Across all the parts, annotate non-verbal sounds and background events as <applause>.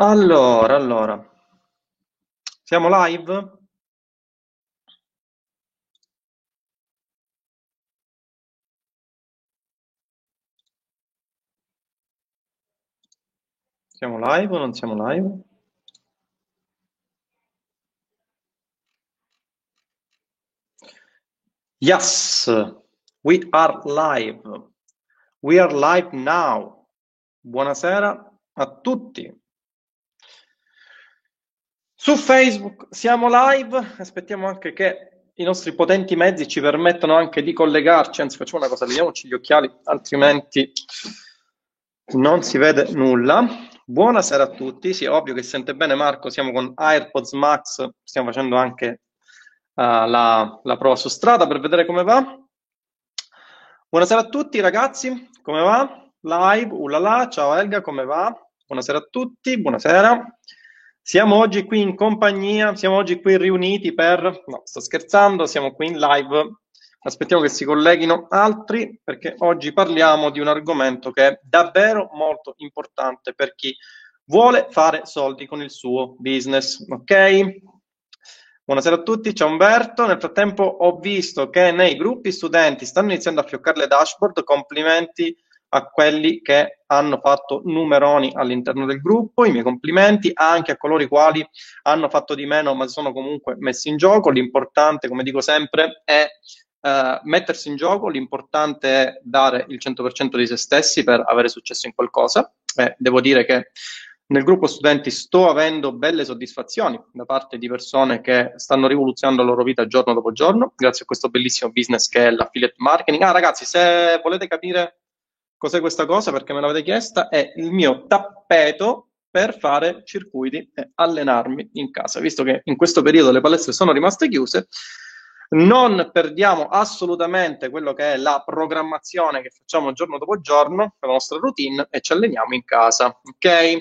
Allora, allora, siamo live? Siamo live o non siamo live? Yes, we are live. We are live now. Buonasera a tutti. Su Facebook siamo live, aspettiamo anche che i nostri potenti mezzi ci permettano anche di collegarci, anzi facciamo una cosa, leviamoci gli occhiali, altrimenti non si vede nulla. Buonasera a tutti, sì, ovvio che si sente bene Marco, siamo con AirPods Max, stiamo facendo anche uh, la, la prova su strada per vedere come va. Buonasera a tutti ragazzi, come va? Live, ulala, ciao Elga, come va? Buonasera a tutti, buonasera. Siamo oggi qui in compagnia, siamo oggi qui riuniti per, no, sto scherzando, siamo qui in live, aspettiamo che si colleghino altri perché oggi parliamo di un argomento che è davvero molto importante per chi vuole fare soldi con il suo business, ok? Buonasera a tutti, ciao Umberto. Nel frattempo ho visto che nei gruppi studenti stanno iniziando a fioccare le dashboard, complimenti a quelli che hanno fatto numeroni all'interno del gruppo, i miei complimenti anche a coloro i quali hanno fatto di meno ma sono comunque messi in gioco. L'importante, come dico sempre, è eh, mettersi in gioco, l'importante è dare il 100% di se stessi per avere successo in qualcosa. Eh, devo dire che nel gruppo studenti sto avendo belle soddisfazioni da parte di persone che stanno rivoluzionando la loro vita giorno dopo giorno, grazie a questo bellissimo business che è l'affiliate marketing. Ah, ragazzi, se volete capire Cos'è questa cosa? Perché me l'avete chiesta, è il mio tappeto per fare circuiti e allenarmi in casa. Visto che in questo periodo le palestre sono rimaste chiuse, non perdiamo assolutamente quello che è la programmazione che facciamo giorno dopo giorno, la nostra routine, e ci alleniamo in casa. Ok?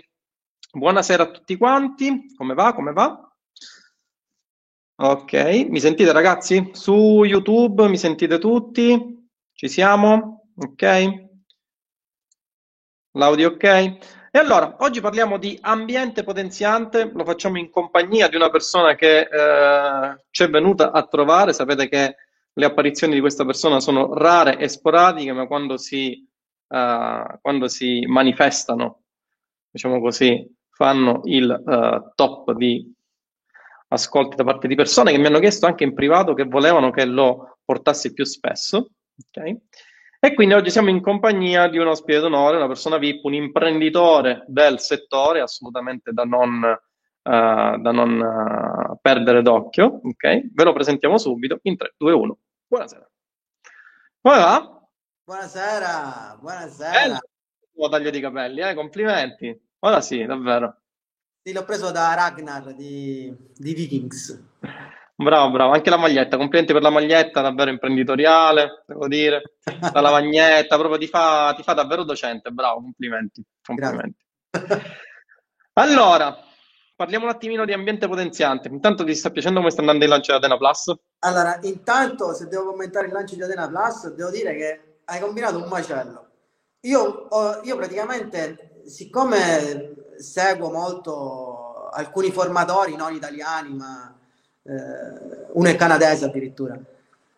Buonasera a tutti quanti, come va? Come va? Ok, mi sentite ragazzi? Su YouTube mi sentite tutti? Ci siamo? Ok? L'audio ok? E allora, oggi parliamo di ambiente potenziante, lo facciamo in compagnia di una persona che eh, ci è venuta a trovare, sapete che le apparizioni di questa persona sono rare e sporadiche, ma quando si, uh, quando si manifestano, diciamo così, fanno il uh, top di ascolti da parte di persone che mi hanno chiesto anche in privato che volevano che lo portassi più spesso. Okay? E quindi oggi siamo in compagnia di uno ospite d'onore, una persona VIP, un imprenditore del settore, assolutamente da non, uh, da non uh, perdere d'occhio. Ok? Ve lo presentiamo subito in 3, 2, 1. Buonasera. Come va? Buonasera, buonasera. Bello taglio di capelli, eh? complimenti. Ora sì, davvero. Sì, l'ho preso da Ragnar di, di Vikings. Bravo, bravo, anche la maglietta, complimenti per la maglietta, davvero imprenditoriale, devo dire, la lavagnetta, proprio ti fa, ti fa davvero docente, bravo, complimenti, complimenti. Allora, parliamo un attimino di ambiente potenziante, intanto ti sta piacendo come sta andando il lancio di Atena Plus? Allora, intanto se devo commentare il lancio di Atena Plus, devo dire che hai combinato un macello. Io, io praticamente, siccome seguo molto alcuni formatori non italiani, ma eh, uno è canadese addirittura.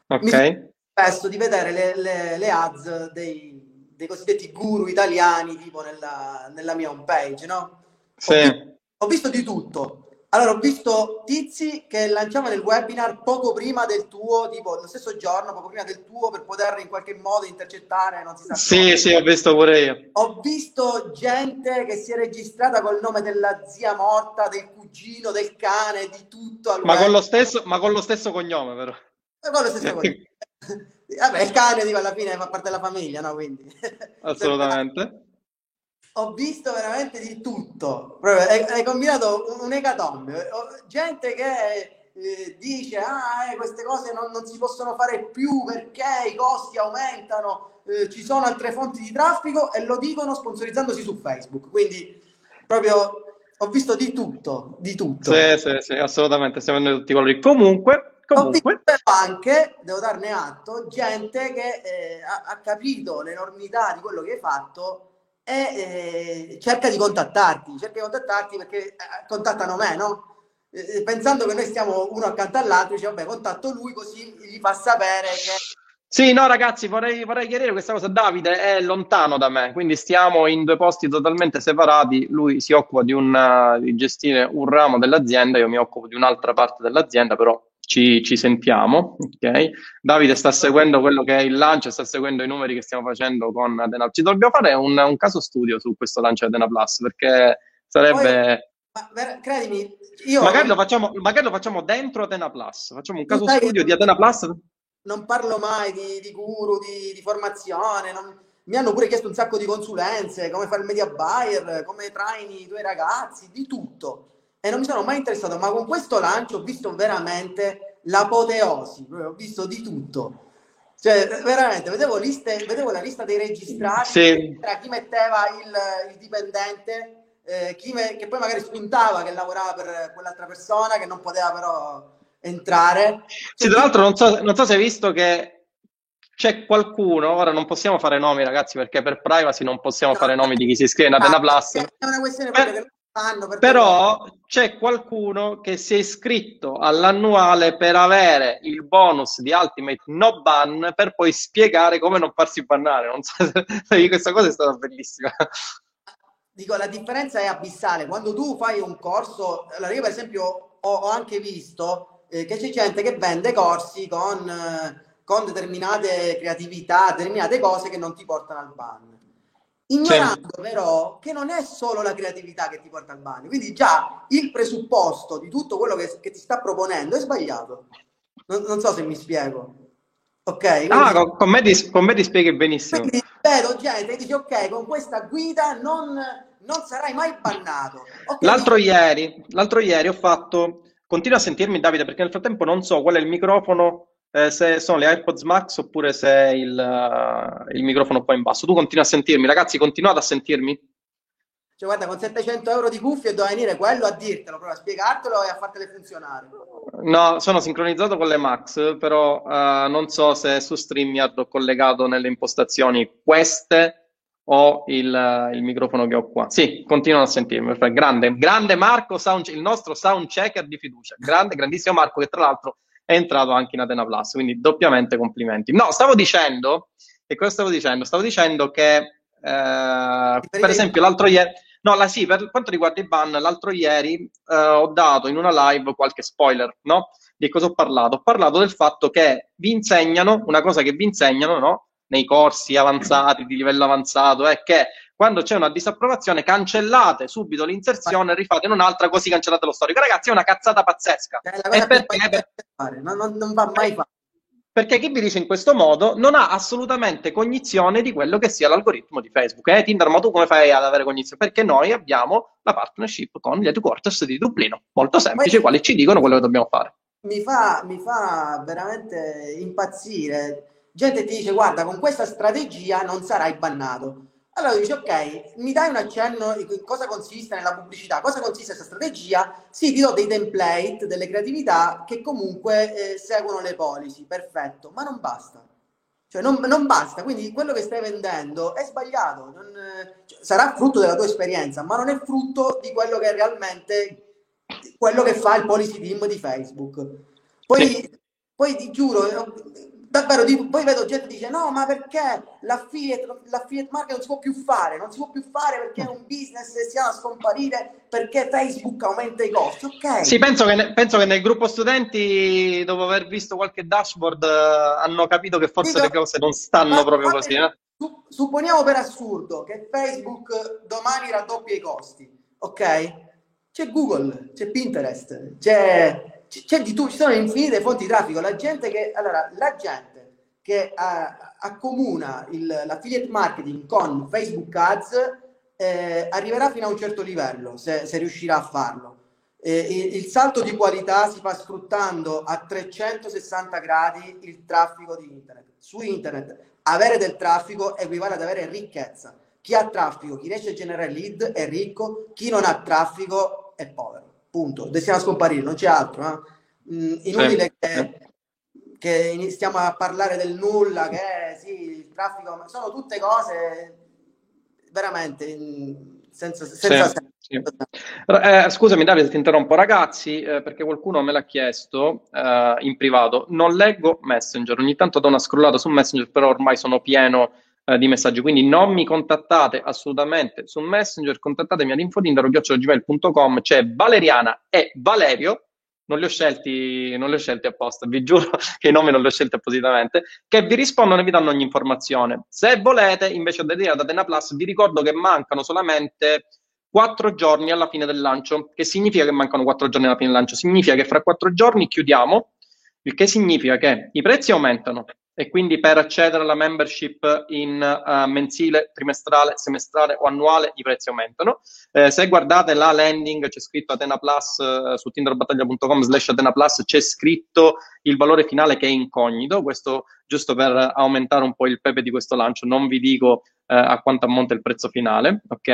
Ok. Spesso di vedere le, le, le ads dei, dei, cosiddetti guru italiani, tipo nella, nella mia home page, no? Sì. Ho visto, ho visto di tutto. Allora, ho visto tizi che lanciavano il webinar poco prima del tuo, tipo lo stesso giorno, poco prima del tuo, per poter in qualche modo intercettare, non si sa. Sì, come. sì, ho visto pure io. Ho visto gente che si è registrata col nome della zia morta, del cugino, del cane, di tutto. Ma con, lo stesso, ma con lo stesso cognome, però. Ma con lo stesso cognome. <laughs> Vabbè, il cane, dico, alla fine fa parte della famiglia, no? Quindi... <laughs> Assolutamente ho visto veramente di tutto. Proprio, hai, combinato un ecatombe. Gente che eh, dice: Ah, eh, queste cose non, non, si possono fare più perché i costi aumentano, eh, ci sono altre fonti di traffico e lo dicono sponsorizzandosi su Facebook. Quindi, proprio ho visto di tutto. Di tutto. Sì, sì, sì, assolutamente. Stiamo vedendo tutti i colori. Comunque. Comunque. Ho visto anche, devo darne atto, gente che eh, ha, ha capito l'enormità di quello che hai fatto e eh, cerca di contattarti, cerca di contattarti perché eh, contattano me, no? Eh, pensando che noi stiamo uno accanto all'altro, dice vabbè contatto lui così gli fa sapere che... Sì, no ragazzi, vorrei, vorrei chiarire questa cosa. Davide è lontano da me, quindi stiamo in due posti totalmente separati. Lui si occupa di, un, di gestire un ramo dell'azienda, io mi occupo di un'altra parte dell'azienda, però ci, ci sentiamo. Okay? Davide sta seguendo quello che è il lancio, sta seguendo i numeri che stiamo facendo con Adena. Ci dobbiamo fare un, un caso studio su questo lancio Adena Plus perché sarebbe. Ma, credimi, io. Magari lo, facciamo, magari lo facciamo dentro Adena Plus. Facciamo un caso studio di Adena Plus. Non parlo mai di, di guru, di, di formazione. Non... Mi hanno pure chiesto un sacco di consulenze, come fare il media buyer, come traini i tuoi ragazzi, di tutto e non mi sono mai interessato, ma con questo lancio ho visto veramente l'apoteosi, ho visto di tutto. Cioè, veramente, vedevo, liste, vedevo la lista dei registrati, sì. tra chi metteva il, il dipendente, eh, chi me, che poi magari spuntava che lavorava per quell'altra persona, che non poteva però entrare. Sì, tra l'altro non so, non so se hai visto che c'è qualcuno, ora non possiamo fare nomi ragazzi perché per privacy non possiamo no, fare nomi di chi si iscrive in Atena ah, Plus. È una questione eh, però c'è qualcuno che si è iscritto all'annuale per avere il bonus di Ultimate No Ban per poi spiegare come non farsi bannare. Non so se <laughs> questa cosa è stata bellissima. Dico, la differenza è abissale. Quando tu fai un corso, allora io per esempio ho, ho anche visto eh, che c'è gente che vende corsi con, eh, con determinate creatività, determinate cose che non ti portano al ban ignorando sì. però che non è solo la creatività che ti porta al bagno, quindi già il presupposto di tutto quello che, che ti sta proponendo è sbagliato. Non, non, so se mi spiego. Ok? Quindi, ah, con, con, me ti, con me ti spieghi benissimo. Quindi vedo gente che dice ok, con questa guida non, non sarai mai bannato. Okay, l'altro, dico... ieri, l'altro ieri ho fatto... Continua a sentirmi Davide perché nel frattempo non so qual è il microfono eh, se sono le AirPods Max oppure se il, uh, il microfono qua in basso. Tu continui a sentirmi, ragazzi, continuate a sentirmi? Cioè, guarda, con 700 euro di cuffie doveva venire quello a dirtelo, proprio a spiegartelo e a fartele funzionare. No, sono sincronizzato con le Max, però uh, non so se su StreamYard ho collegato nelle impostazioni queste o il, il, microfono che ho qua. Sì, continuano a sentirmi. Grande, grande Marco, sound, il nostro sound checker di fiducia. Grande, grandissimo Marco, che tra l'altro è entrato anche in Atena Plus, quindi doppiamente complimenti. No, stavo dicendo, e cosa stavo dicendo? Stavo dicendo che, eh, per esempio, l'altro ieri, no, la, sì, per quanto riguarda i ban, l'altro ieri eh, ho dato in una live qualche spoiler, no? Di cosa ho parlato? Ho parlato del fatto che vi insegnano, una cosa che vi insegnano, no? Nei corsi avanzati, di livello avanzato, è che quando c'è una disapprovazione, cancellate subito l'inserzione, rifate in un'altra, così cancellate lo storico. Ragazzi, è una cazzata pazzesca. È la perché, fare. Non, non, non, va mai fatto. Perché chi vi dice in questo modo non ha assolutamente cognizione di quello che sia l'algoritmo di Facebook. Eh, Tinder, ma tu come fai ad avere cognizione? Perché noi abbiamo la partnership con gli headquarters di Dublino, molto semplice, i quali ci dicono quello che dobbiamo fare. Mi fa, mi fa veramente impazzire. Gente ti dice, guarda, con questa strategia non sarai bannato allora dici, ok, mi dai un accenno di cosa consiste nella pubblicità, cosa consiste questa strategia? Sì, ti do dei template, delle creatività che comunque eh, seguono le policy, perfetto, ma non basta. Cioè non, non, basta, quindi quello che stai vendendo è sbagliato, non, cioè, sarà frutto della tua esperienza, ma non è frutto di quello che è realmente quello che fa il policy team di Facebook. Poi, sì. poi ti giuro, davvero dico, poi vedo gente che dice no ma perché l'affiliate, l'affiliate market non si può più fare? Non si può più fare perché è un business e si va a scomparire perché Facebook aumenta i costi. Ok. Sì penso che, penso che nel gruppo studenti dopo aver visto qualche dashboard eh, hanno capito che forse dico, le cose non stanno ma, proprio così eh? supponiamo per assurdo che Facebook domani raddoppia i costi ok? C'è Google c'è Pinterest c'è c'è di tutto, ci sono infinite fonti di traffico. La gente che, allora, la gente che uh, accomuna il, l'affiliate marketing con Facebook Ads eh, arriverà fino a un certo livello, se, se riuscirà a farlo. Eh, il, il, salto di qualità si fa sfruttando a 360 gradi il traffico di internet. Su internet avere del traffico equivale ad avere ricchezza. Chi ha traffico, chi riesce a generare lead è ricco, chi non ha traffico è povero punto, destinato a scomparire, non c'è altro. Eh? Mm, inutile sì. che, che stiamo a parlare del nulla, che sì, il traffico, sono tutte cose veramente senza, senza sì, sì. Eh, scusami Davide, ti interrompo. Ragazzi, eh, perché qualcuno me l'ha chiesto eh, in privato, non leggo Messenger, ogni tanto do una scrollata su Messenger, però ormai sono pieno eh, di messaggi, quindi non mi contattate assolutamente su Messenger, contattatemi ad infodindaro.gmail.com, c'è Valeriana e Valerio, non li, ho scelti, non li ho scelti apposta, vi giuro <laughs> che i nomi non li ho scelti appositamente, che vi rispondono e vi danno ogni informazione. Se volete, invece di dire ad Atena Plus, vi ricordo che mancano solamente quattro giorni alla fine del lancio. Che significa che mancano quattro giorni alla fine del lancio? Significa che fra quattro giorni chiudiamo, il che significa che i prezzi aumentano, e quindi per accedere alla membership in uh, mensile, trimestrale, semestrale o annuale i prezzi aumentano. Eh, se guardate la landing c'è scritto Atena Plus uh, su tinderbattaglia.com slash Atena Plus c'è scritto il valore finale che è incognito, questo giusto per aumentare un po' il pepe di questo lancio, non vi dico uh, a quanto ammonta il prezzo finale, ok?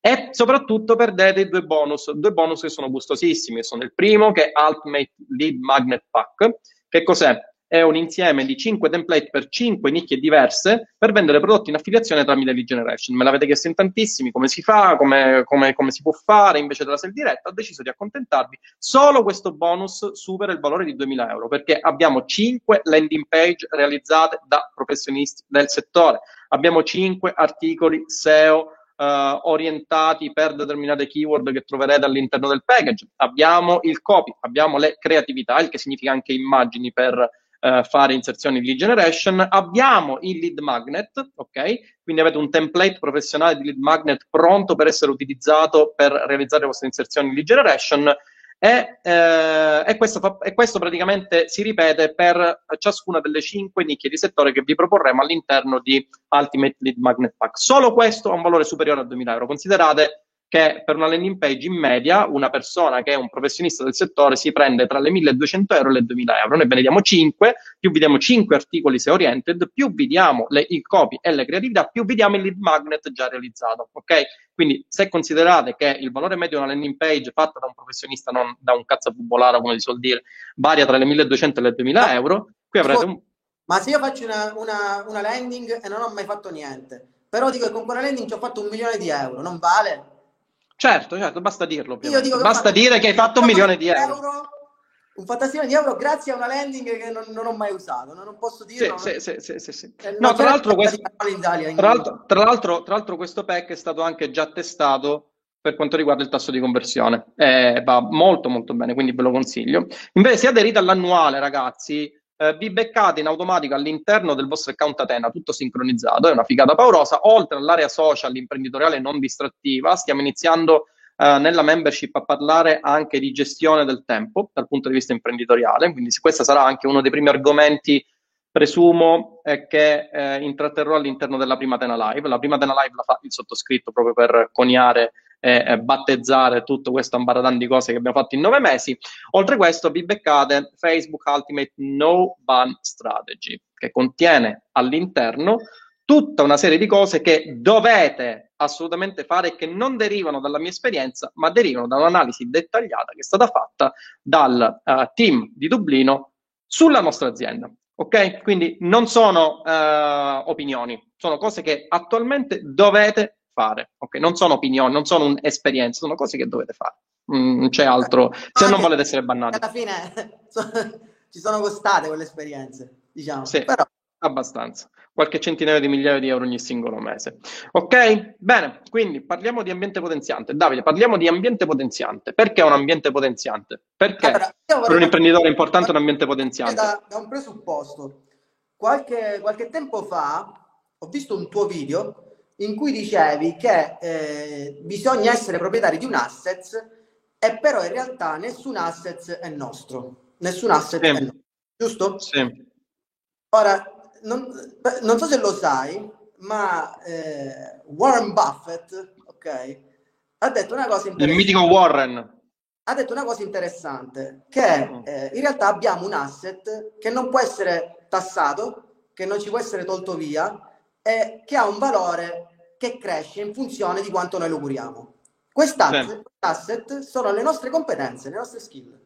E soprattutto perdete i due bonus, due bonus che sono gustosissimi, sono il primo che è Ultimate Lead Magnet Pack, che cos'è? È un insieme di 5 template per 5 nicchie diverse per vendere prodotti in affiliazione tramite lead generation. Me l'avete chiesto in tantissimi, come si fa, come, come, come si può fare invece della sell diretta. Ho deciso di accontentarvi. Solo questo bonus supera il valore di 2000 euro perché abbiamo 5 landing page realizzate da professionisti del settore. Abbiamo 5 articoli SEO Uh, orientati per determinate keyword che troverete all'interno del package. Abbiamo il copy, abbiamo le creatività, il che significa anche immagini per eh, fare inserzioni di lead generation. Abbiamo il lead magnet, ok? Quindi avete un template professionale di lead magnet pronto per essere utilizzato per realizzare le vostre inserzioni di lead generation. E, eh, e, questo fa, e, questo praticamente si ripete per ciascuna delle cinque nicchie di settore che vi proporremo all'interno di Ultimate Lead Magnet Pack. Solo questo ha un valore superiore a 2000 euro. Considerate che per una landing page in media una persona che è un professionista del settore si prende tra le 1200 euro e le 2000 euro. Noi ve ne diamo 5, più vi diamo 5 articoli se oriented, più vi diamo le, il copy e le creatività, più vi diamo il lead magnet già realizzato. Ok? Quindi se considerate che il valore medio di una landing page fatta da un professionista, non da un cazzabubolaro come si suol dire, varia tra le 1200 e le 2000 euro, qui avrete un... Ma se io faccio una, una, una landing e non ho mai fatto niente, però dico che con quella landing ci ho fatto un milione di euro, non vale? Certo, certo, basta dirlo. Basta dire che hai fatto un milione di euro. euro. Un fantasino di euro grazie a una landing che non, non ho mai usato, non posso dirlo. Sì, sì, sì, sì, sì. No, tra l'altro, questo, Italia, tra, l'altro, tra, l'altro, tra l'altro questo pack è stato anche già testato per quanto riguarda il tasso di conversione. Eh, va molto molto bene, quindi ve lo consiglio. Invece se aderite all'annuale, ragazzi, eh, vi beccate in automatico all'interno del vostro account Atena, tutto sincronizzato, è una figata paurosa. Oltre all'area social imprenditoriale non distrattiva, stiamo iniziando eh, nella membership a parlare anche di gestione del tempo dal punto di vista imprenditoriale, quindi questo sarà anche uno dei primi argomenti presumo eh, che eh, intratterrò all'interno della prima Tena Live. La prima Tena Live la fa il sottoscritto proprio per coniare eh, battezzare tutto questo ambaradan di cose che abbiamo fatto in nove mesi. Oltre a questo vi beccate Facebook Ultimate No Ban Strategy, che contiene all'interno tutta una serie di cose che dovete assolutamente fare che non derivano dalla mia esperienza, ma derivano da un'analisi dettagliata che è stata fatta dal uh, team di Dublino sulla nostra azienda. Ok? Quindi non sono uh, opinioni, sono cose che attualmente dovete fare. Ok? Non sono opinioni, non sono un'esperienza, sono cose che dovete fare. Mm, non c'è altro, se non volete essere bannati. Alla fine <laughs> ci sono costate quelle esperienze, diciamo. Sì. Però Abbastanza, qualche centinaio di migliaia di euro ogni singolo mese. Ok? Bene, quindi parliamo di ambiente potenziante. Davide, parliamo di ambiente potenziante. Perché un ambiente potenziante? Perché allora, per un imprenditore è importante un ambiente potenziante? Da, da un presupposto. Qualche, qualche, tempo fa ho visto un tuo video in cui dicevi che eh, bisogna essere proprietari di un asset e però in realtà nessun asset è nostro. Nessun asset sì. è nostro. Giusto? Sì. Ora, non, non, so se lo sai, ma eh, Warren Buffett, ok, ha detto una cosa interessante. Il mitico Warren. Ha detto una cosa interessante, che mm. eh, in realtà abbiamo un asset che non può essere tassato, che non ci può essere tolto via e che ha un valore che cresce in funzione di quanto noi lo curiamo. Quest'asset sì. sono le nostre competenze, le nostre skill.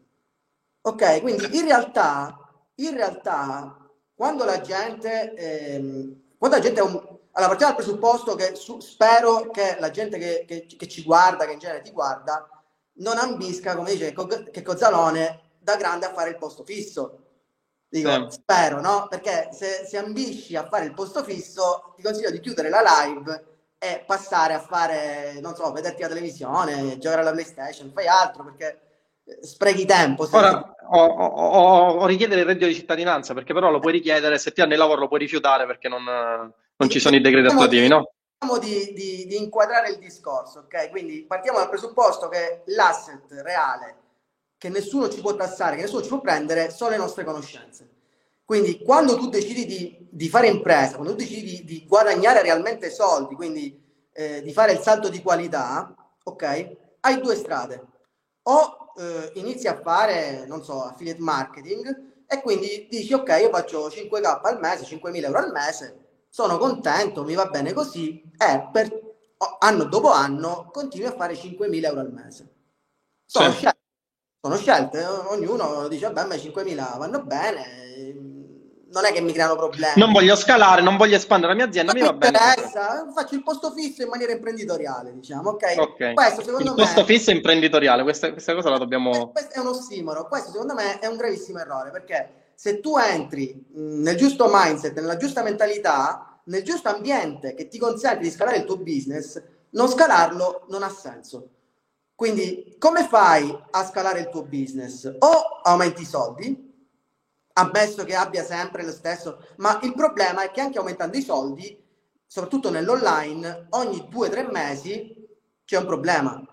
Ok, quindi in realtà, in realtà quando la gente, ehm, quando la gente un, Allora, partiamo dal presupposto che su, spero che la gente che, che, che, ci guarda, che in genere ti guarda, non ambisca, come dice che Cozzalone, da grande a fare il posto fisso. Dico, sì. spero, no? Perché se, se ambisci a fare il posto fisso, ti consiglio di chiudere la live e passare a fare, non so, vederti la televisione, giocare alla PlayStation, fai altro perché sprechi tempo. Ora, o, o, o, richiedere il reddito di cittadinanza, perché però lo puoi richiedere, se ti hanno il lavoro lo puoi rifiutare perché non, non ci sono i decreti attuativi, no? Di, di, di, inquadrare il discorso, ok? Quindi partiamo dal presupposto che l'asset reale che nessuno ci può tassare, che nessuno ci può prendere, sono le nostre conoscenze. Quindi quando tu decidi di, di fare impresa, quando tu decidi di, guadagnare realmente soldi, quindi eh, di fare il salto di qualità, ok? Hai due strade. O eh, inizi a fare, non so, affiliate marketing e quindi dici ok, io faccio 5k al mese, 5.000 euro al mese, sono contento, mi va bene così e per anno dopo anno continui a fare 5.000 euro al mese. Sono, sì. scelte, sono scelte, ognuno dice vabbè a me 5.000 vanno bene, non è che mi creano problemi. Non voglio scalare, non voglio espandere la mia azienda, mi va bene. Faccio il posto fisso in maniera imprenditoriale, diciamo, ok? okay. Questo secondo il me... posto fisso imprenditoriale, questa, questa, cosa la dobbiamo... Questo è uno ossimoro, questo secondo me è un gravissimo errore, perché se tu entri nel giusto mindset, nella giusta mentalità, nel giusto ambiente che ti consente di scalare il tuo business, non scalarlo non ha senso. Quindi come fai a scalare il tuo business? O aumenti i soldi, ammesso che abbia sempre lo stesso, ma il problema è che anche aumentando i soldi, soprattutto nell'online, ogni due o tre mesi c'è un problema,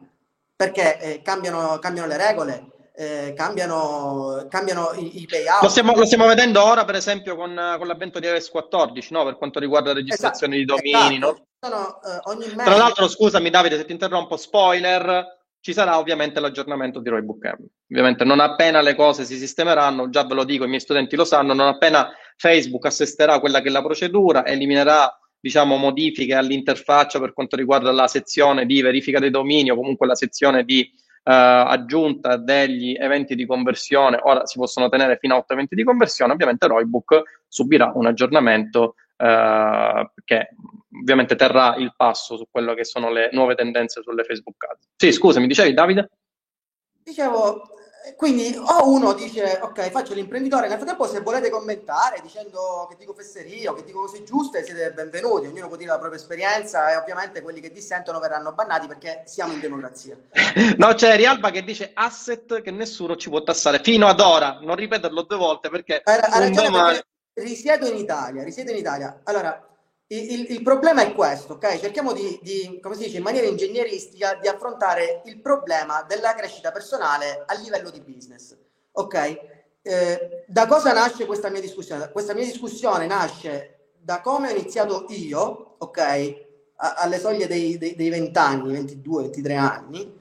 perché eh, cambiano, cambiano, le regole, eh, cambiano, cambiano, i, i payout. Lo stiamo, lo stiamo, vedendo ora, per esempio, con, con l'avvento di iOS 14, no? per quanto riguarda la registrazione esatto, di domini. Esatto. No? Sono, eh, Tra l'altro, scusami Davide se ti interrompo, spoiler, ci sarà ovviamente l'aggiornamento di Roybook M. Ovviamente non appena le cose si sistemeranno, già ve lo dico, i miei studenti lo sanno, non appena Facebook assesterà quella che è la procedura, eliminerà diciamo modifiche all'interfaccia per quanto riguarda la sezione di verifica dei domini o comunque la sezione di Uh, aggiunta degli eventi di conversione, ora si possono tenere fino a 8 eventi di conversione, ovviamente Roybook subirà un aggiornamento uh, che ovviamente terrà il passo su quello che sono le nuove tendenze sulle Facebook Ads. Sì, scusa, mi dicevi Davide? Dicevo, quindi o uno dice ok faccio l'imprenditore, nel frattempo se volete commentare dicendo che dico fesserie o che dico cose giuste siete benvenuti, ognuno può dire la propria esperienza e ovviamente quelli che dissentono verranno bannati perché siamo in democrazia. <laughs> no, c'è Rialba che dice asset che nessuno ci può tassare fino ad ora, non ripeterlo due volte perché... Ha ragione domani... risiedo in Italia, risiedo in Italia. Allora, il, il, problema è questo, ok? Cerchiamo di, di, come si dice, in maniera ingegneristica di affrontare il problema della crescita personale a livello di business, ok? Eh, da cosa nasce questa mia discussione? Questa mia discussione nasce da come ho iniziato io, ok? A, alle soglie dei, dei, dei 20 anni, 22, 23 anni,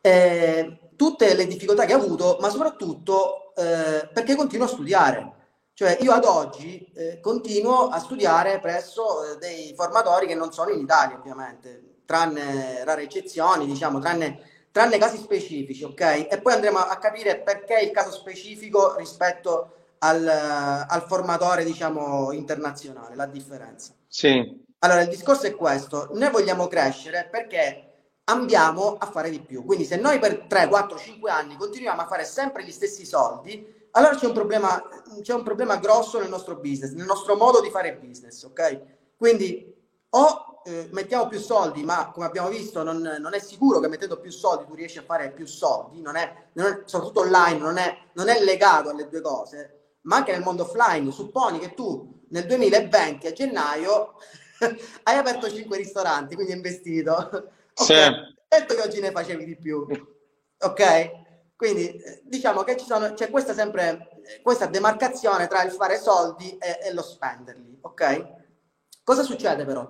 eh, tutte le difficoltà che ho avuto, ma soprattutto eh, perché continuo a studiare cioè io ad oggi eh, continuo a studiare presso eh, dei formatori che non sono in Italia ovviamente, tranne rare eccezioni, diciamo, tranne, tranne casi specifici, ok? E poi andremo a capire perché il caso specifico rispetto al, al formatore, diciamo, internazionale, la differenza. Sì. Allora, il discorso è questo, noi vogliamo crescere perché andiamo a fare di più. Quindi se noi per 3, 4, 5 anni continuiamo a fare sempre gli stessi soldi, allora c'è un problema, c'è un problema grosso nel nostro business, nel nostro modo di fare business, ok? Quindi o eh, mettiamo più soldi, ma come abbiamo visto non, non, è sicuro che mettendo più soldi tu riesci a fare più soldi, non è, non è, soprattutto online non è, non è legato alle due cose, ma anche nel mondo offline. Supponi che tu nel 2020 a gennaio <laughs> hai aperto 5 ristoranti, quindi investito. Ok, sì. detto che oggi ne facevi di più. Ok? Quindi eh, diciamo che sono, c'è questa sempre questa demarcazione tra il fare soldi e, e lo spenderli, ok? Cosa succede però?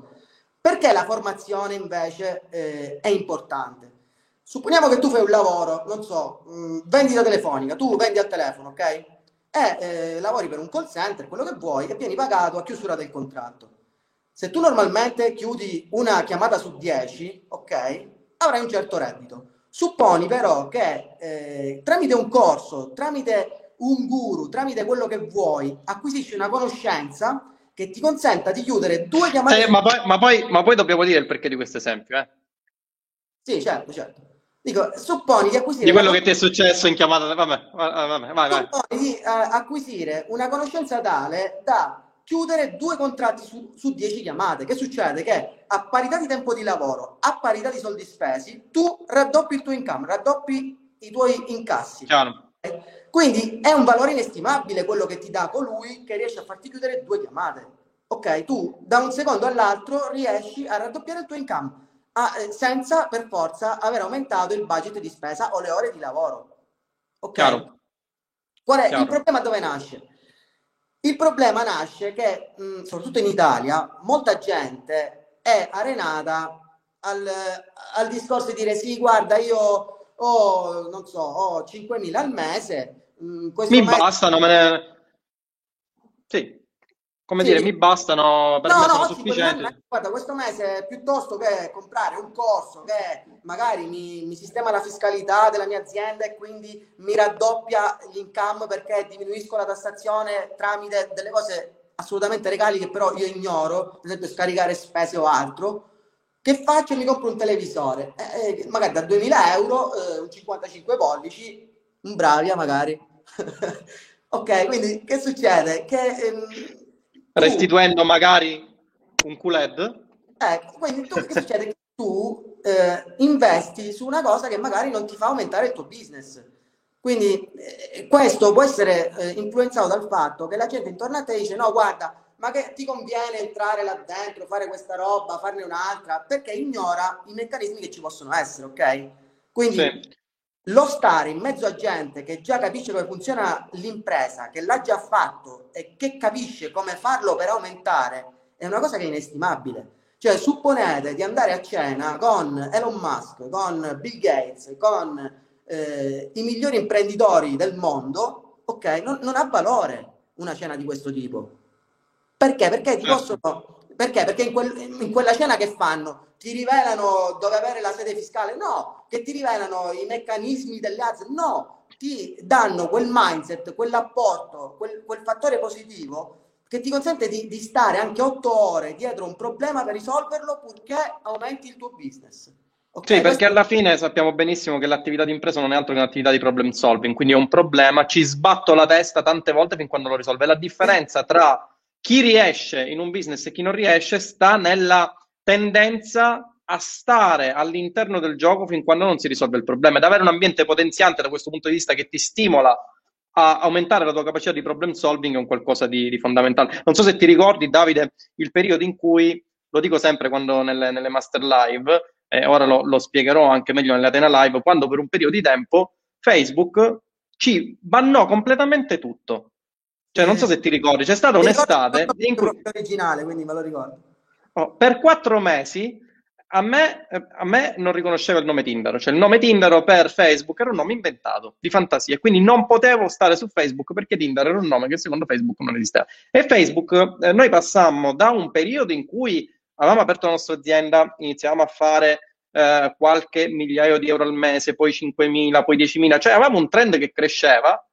Perché la formazione invece eh, è importante? Supponiamo che tu fai un lavoro, non so, mh, mm, vendita telefonica, tu vendi al telefono, ok? E eh, lavori per un call center, quello che vuoi, e vieni pagato a chiusura del contratto. Se tu normalmente chiudi una chiamata su 10, ok? Avrai un certo reddito. Supponi però che eh, tramite un corso, tramite un guru, tramite quello che vuoi, acquisisci una conoscenza che ti consenta di chiudere due chiamate. Eh, ma, poi, ma, poi, ma, poi, dobbiamo dire il perché di questo esempio, eh? Sì, certo, certo. Dico, supponi di acquisire. Di quello che ti è successo in chiamata. Vabbè, vabbè, vai, vai. Supponi di uh, acquisire una conoscenza tale da chiudere due contratti su, su dieci chiamate. Che succede? Che a parità di tempo di lavoro, a parità di soldi spesi, tu raddoppi il tuo income, raddoppi i tuoi incassi. Chiaro. Quindi è un valore inestimabile quello che ti dà colui che riesce a farti chiudere due chiamate. Ok, tu da un secondo all'altro riesci a raddoppiare il tuo income a, eh, senza per forza aver aumentato il budget di spesa o le ore di lavoro. Ok? Chiaro. Qual è Chiaro. il problema dove nasce? Il problema nasce che, mh, soprattutto in Italia, molta gente è arenata al, al discorso di dire sì, guarda, io ho, non so, ho 5.000 al mese. Mm, mi mese... bastano, me ne... Sì, come sì. dire, mi bastano, per no, me no, sono sufficienti. Me, guarda, questo mese piuttosto che comprare un corso che magari mi, mi, sistema la fiscalità della mia azienda e quindi mi raddoppia l'income perché diminuisco la tassazione tramite delle cose assolutamente legali che però io ignoro, per esempio scaricare spese o altro, che faccio? Mi compro un televisore, eh, eh magari da 2000 euro, eh, un 55 pollici, un Bravia magari. <laughs> ok, quindi che succede? Che, ehm, Restituendo tu, magari un QLED? Eh, quindi tu, che succede? Che tu eh, investi su una cosa che magari non ti fa aumentare il tuo business. Quindi eh, questo può essere eh, influenzato dal fatto che la gente intorno a te dice no guarda ma che ti conviene entrare là dentro, fare questa roba, farne un'altra, perché ignora i meccanismi che ci possono essere, ok? Quindi sì. Lo stare in mezzo a gente che già capisce come funziona l'impresa, che l'ha già fatto e che capisce come farlo per aumentare, è una cosa che è inestimabile. Cioè, supponete di andare a cena con Elon Musk, con Bill Gates, con eh, i migliori imprenditori del mondo, ok? Non, non ha valore una cena di questo tipo perché? Perché ti certo. possono... Perché? Perché in, quel, in, quella cena che fanno ti rivelano dove avere la sede fiscale? No, che ti rivelano i meccanismi delle aziende? No, ti danno quel mindset, quell'apporto, quel, quel fattore positivo che ti consente di, di, stare anche otto ore dietro un problema per risolverlo purché aumenti il tuo business. Okay? Sì, perché alla fine sappiamo benissimo che l'attività di impresa non è altro che un'attività di problem solving, quindi è un problema, ci sbatto la testa tante volte fin quando lo risolve. La differenza tra chi riesce in un business e chi non riesce sta nella tendenza a stare all'interno del gioco fin quando non si risolve il problema ed avere un ambiente potenziante da questo punto di vista che ti stimola a aumentare la tua capacità di problem solving è un qualcosa di, di fondamentale. Non so se ti ricordi, Davide, il periodo in cui, lo dico sempre quando nelle, nelle master live, e eh, ora lo, lo, spiegherò anche meglio nell'Atena Live, quando per un periodo di tempo Facebook ci bannò completamente tutto. Cioè, non so se ti ricordi, c'è stata un'estate in cui... originale, quindi me lo ricordo. Oh, per quattro mesi a me, a me, non riconosceva il nome Tinder, cioè il nome Tinder per Facebook era un nome inventato di fantasia, quindi non potevo stare su Facebook perché Tinder era un nome che secondo Facebook non esisteva. E Facebook, eh, noi passammo da un periodo in cui avevamo aperto la nostra azienda, iniziavamo a fare eh, qualche migliaio di euro al mese, poi 5.000, poi 10.000, cioè avevamo un trend che cresceva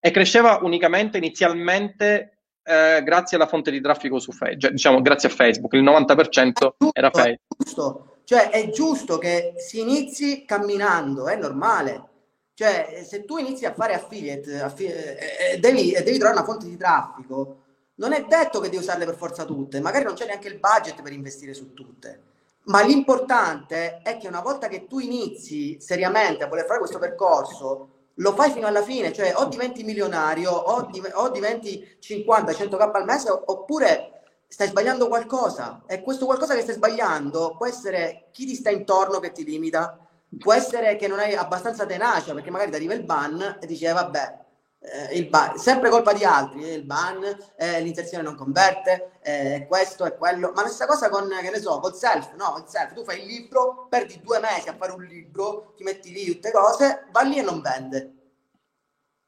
e cresceva unicamente inizialmente eh, grazie alla fonte di traffico su Facebook, cioè, diciamo grazie a Facebook, il 90% giusto, era Facebook. Giusto. Cioè è giusto che si inizi camminando, è normale. Cioè se tu inizi a fare affiliate, affiliate eh, eh, devi, devi trovare una fonte di traffico, non è detto che devi usarle per forza tutte, magari non c'è neanche il budget per investire su tutte. Ma l'importante è che una volta che tu inizi seriamente a voler fare questo percorso, lo fai fino alla fine, cioè o diventi milionario o, div- o diventi 50-100k al mese oppure stai sbagliando qualcosa. E questo qualcosa che stai sbagliando può essere chi ti sta intorno che ti limita, può essere che non hai abbastanza tenacia perché magari ti arriva il ban e dici eh, vabbè, eh, il ban, sempre colpa di altri, eh, il ban, eh, l'inserzione non converte, eh, questo e quello, ma la stessa cosa con, che ne so, col self, no, il self, tu fai il libro, perdi due mesi a fare un libro, ti metti lì tutte cose, va lì e non vende.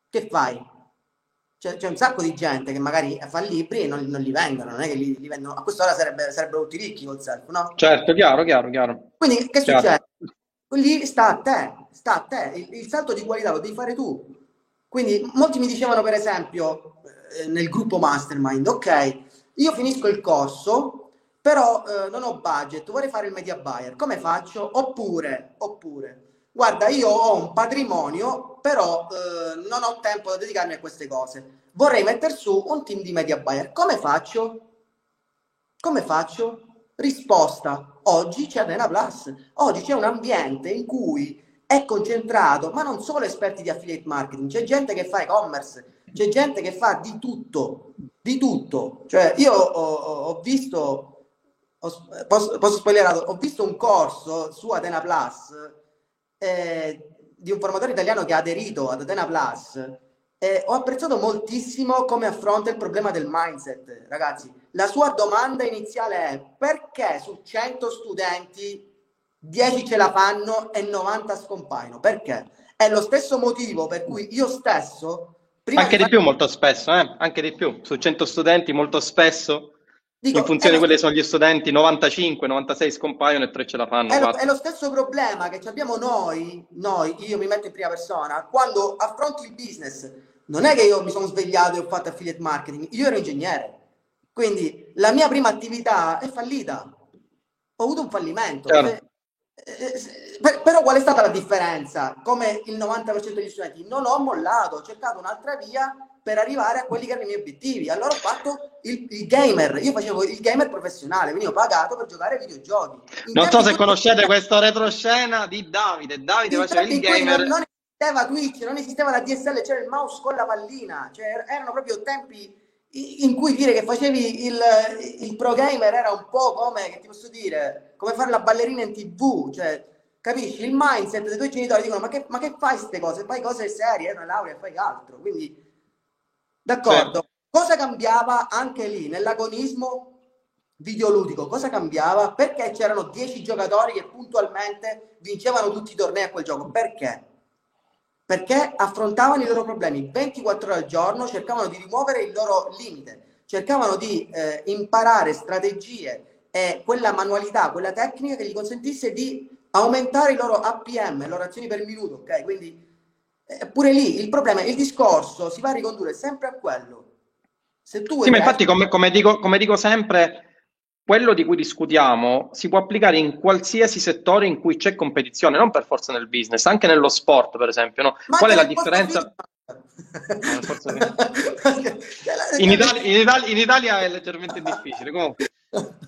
Che fai? C'è, c'è un sacco di gente che magari fa libri e non, non li vendono, non è che li, li vendono, a quest'ora sarebbe, sarebbero tutti ricchi col self, no? Certo, chiaro, chiaro, chiaro. Quindi che chiaro. succede? Lì sta a te, sta a te, il, il salto di qualità lo devi fare tu quindi molti mi dicevano, per esempio, eh, nel gruppo Mastermind, ok, io finisco il corso, però eh, non ho budget, vorrei fare il media buyer, come faccio? Oppure, oppure, guarda, io ho un patrimonio, però eh, non ho tempo da dedicarmi a queste cose. Vorrei mettere su un team di media buyer. Come faccio? Come faccio? Risposta, oggi c'è Arena Plus, oggi c'è un ambiente in cui è concentrato, ma non solo esperti di affiliate marketing, c'è gente che fa e-commerce, c'è gente che fa di tutto, di tutto. Cioè, io ho, ho visto, ho, posso, posso spoilerare, ho visto un corso su Atena Plus eh, di un formatore italiano che ha aderito ad Atena Plus e ho apprezzato moltissimo come affronta il problema del mindset, ragazzi la sua domanda iniziale è perché su 100 studenti 10 ce la fanno e 90 scompaiono? Perché? È lo stesso motivo per cui io stesso... Anche di, di più molto spesso, eh? anche di più. Su 100 studenti molto spesso Dico, in funzione di quelli che sono gli studenti, 95, 96 scompaiono e 3 ce la fanno. È lo, è lo, stesso problema che abbiamo noi, noi, io mi metto in prima persona, quando affronti il business. Non è che io mi sono svegliato e ho fatto affiliate marketing, io ero ingegnere. Quindi la mia prima attività è fallita. Ho avuto un fallimento. Per, eh, per, però qual è stata la differenza? Come il 90% degli studenti, non ho mollato, ho cercato un'altra via per arrivare a quelli che erano i miei obiettivi. Allora ho fatto il, il gamer, io facevo il gamer professionale, ho pagato per giocare ai videogiochi. In non so se conoscete questo retroscena di Davide. Davide faceva il gamer. Non, non esisteva Twitch, non esisteva la DSL, c'era il mouse con la pallina, cioè erano proprio tempi in cui dire che facevi il, il pro gamer era un po' come, che ti posso dire, come fare la ballerina in tv, cioè, capisci? Il mindset dei tuoi genitori dicono, ma che, ma che fai queste cose? Fai cose serie, una laurea, fai altro, quindi, d'accordo. Sì. Cosa cambiava anche lì, nell'agonismo videoludico, cosa cambiava? Perché c'erano 10 giocatori che puntualmente vincevano tutti i tornei a quel gioco, perché? perché affrontavano i loro problemi 24 ore al giorno, cercavano di rimuovere il loro limite, cercavano di eh, imparare strategie e quella manualità, quella tecnica che gli consentisse di aumentare i loro APM, le loro azioni per minuto, ok? Quindi eh, pure lì il problema, il discorso si va a ricondurre sempre a quello. Se tu sì, ma infatti come, come, dico, come dico sempre, quello di cui discutiamo si può applicare in qualsiasi settore in cui c'è competizione, non per forza nel business, anche nello sport, per esempio. No? Qual è la differenza? In, Italia, in, Italia, in, Italia, è leggermente difficile. Comunque,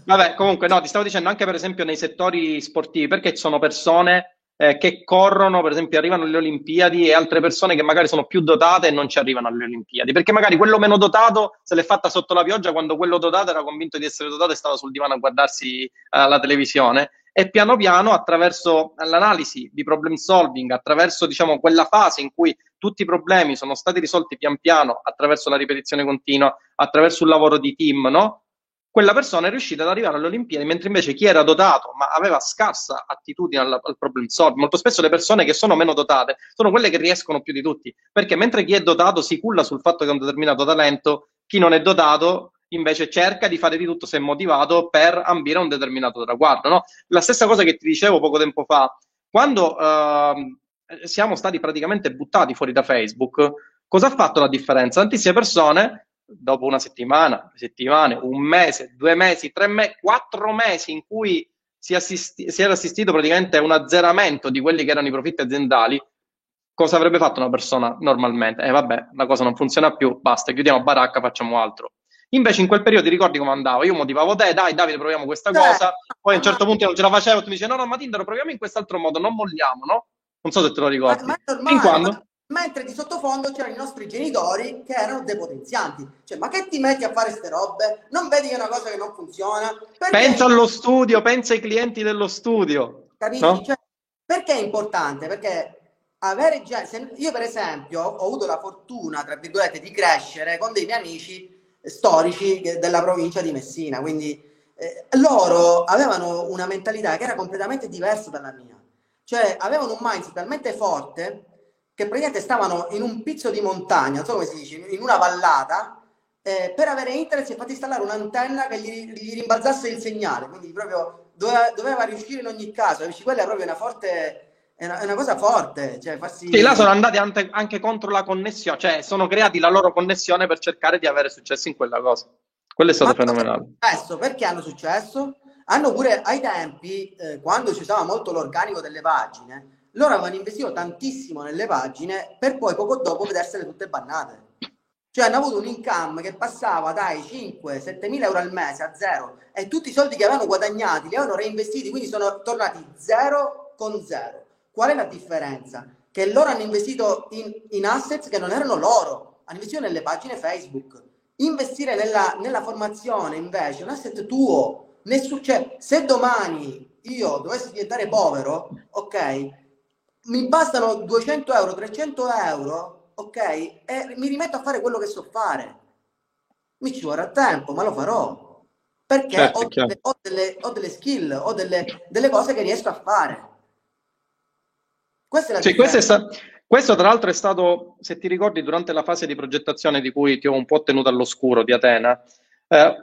vabbè, comunque, no, ti stavo dicendo anche per esempio nei settori sportivi, perché ci sono persone eh, che corrono, per esempio, arrivano alle Olimpiadi e altre persone che magari sono più dotate e non ci arrivano alle Olimpiadi, perché magari quello meno dotato se l'è fatta sotto la pioggia quando quello dotato era convinto di essere dotato e stava sul divano a guardarsi uh, la televisione e piano piano attraverso l'analisi di problem solving, attraverso diciamo quella fase in cui tutti i problemi sono stati risolti pian piano attraverso la ripetizione continua, attraverso un lavoro di team, no? quella persona è riuscita ad arrivare alle Olimpiadi, mentre invece chi era dotato ma aveva scarsa attitudine al, al, problem solving, molto spesso le persone che sono meno dotate sono quelle che riescono più di tutti, perché mentre chi è dotato si culla sul fatto che ha un determinato talento, chi non è dotato invece cerca di fare di tutto se è motivato per ambire a un determinato traguardo. No? La stessa cosa che ti dicevo poco tempo fa, quando uh, siamo stati praticamente buttati fuori da Facebook, cosa ha fatto la differenza? Tantissime persone dopo una settimana, settimane, un mese, due mesi, tre mesi, quattro mesi in cui si, assisti- si era assistito praticamente a un azzeramento di quelli che erano i profitti aziendali, cosa avrebbe fatto una persona normalmente? Eh vabbè, la cosa non funziona più, basta, chiudiamo baracca, facciamo altro. Invece in quel periodo ti ricordi come andavo? Io motivavo te, dai Davide, proviamo questa Beh, cosa, poi a un certo punto non ce la facevo, tu mi dici no, no, ma Tinder proviamo in quest'altro modo, non molliamo, no? Non so se te lo ricordi. Ma, ma normale, quando? mentre di sottofondo c'erano i nostri genitori che erano depotenzianti. Cioè, ma che ti metti a fare queste robe? Non vedi che è una cosa che non funziona? Perché... Pensa allo studio, pensa ai clienti dello studio. Capisci? No? Cioè, perché è importante? Perché avere già... Io per esempio ho avuto la fortuna, tra virgolette, di crescere con dei miei amici storici della provincia di Messina, quindi eh, loro avevano una mentalità che era completamente diversa dalla mia. Cioè, avevano un mindset talmente forte che praticamente stavano in un pizzo di montagna, non so come si dice, in una vallata, eh, per avere internet si è fatto installare un'antenna che gli, gli rimbalzasse il segnale, quindi proprio doveva, doveva, riuscire in ogni caso? Quella è proprio una forte... È una, è una cosa forte, cioè farsi... Sì, là sono andati anche, anche contro la connessione, cioè sono creati la loro connessione per cercare di avere successo in quella cosa. Quello è stato fenomenale. Successo. Perché hanno successo? Hanno pure ai tempi, eh, quando si usava molto l'organico delle pagine, loro avevano investito tantissimo nelle pagine per poi poco dopo vedersele tutte bannate. Cioè hanno avuto un income che passava dai 5-7 mila euro al mese a zero e tutti i soldi che avevano guadagnati li avevano reinvestiti, quindi sono tornati zero con zero. Qual è la differenza? Che loro hanno investito in, in assets che non erano loro, hanno investito nelle pagine Facebook. Investire nella, nella formazione invece è un asset tuo. Nessun, cioè, se domani io dovessi diventare povero, ok, mi bastano 200 euro, 300 euro ok? E mi rimetto a fare quello che so fare. Mi ci vorrà tempo, ma lo farò. Perché certo, ho, delle, ho, delle, ho, delle, skill, ho delle, delle, cose che riesco a fare. Questa è la sì, questo, è sta- questo, tra l'altro è stato, se ti ricordi, durante la fase di progettazione di cui ti ho un po' tenuto all'oscuro di Atena, eh,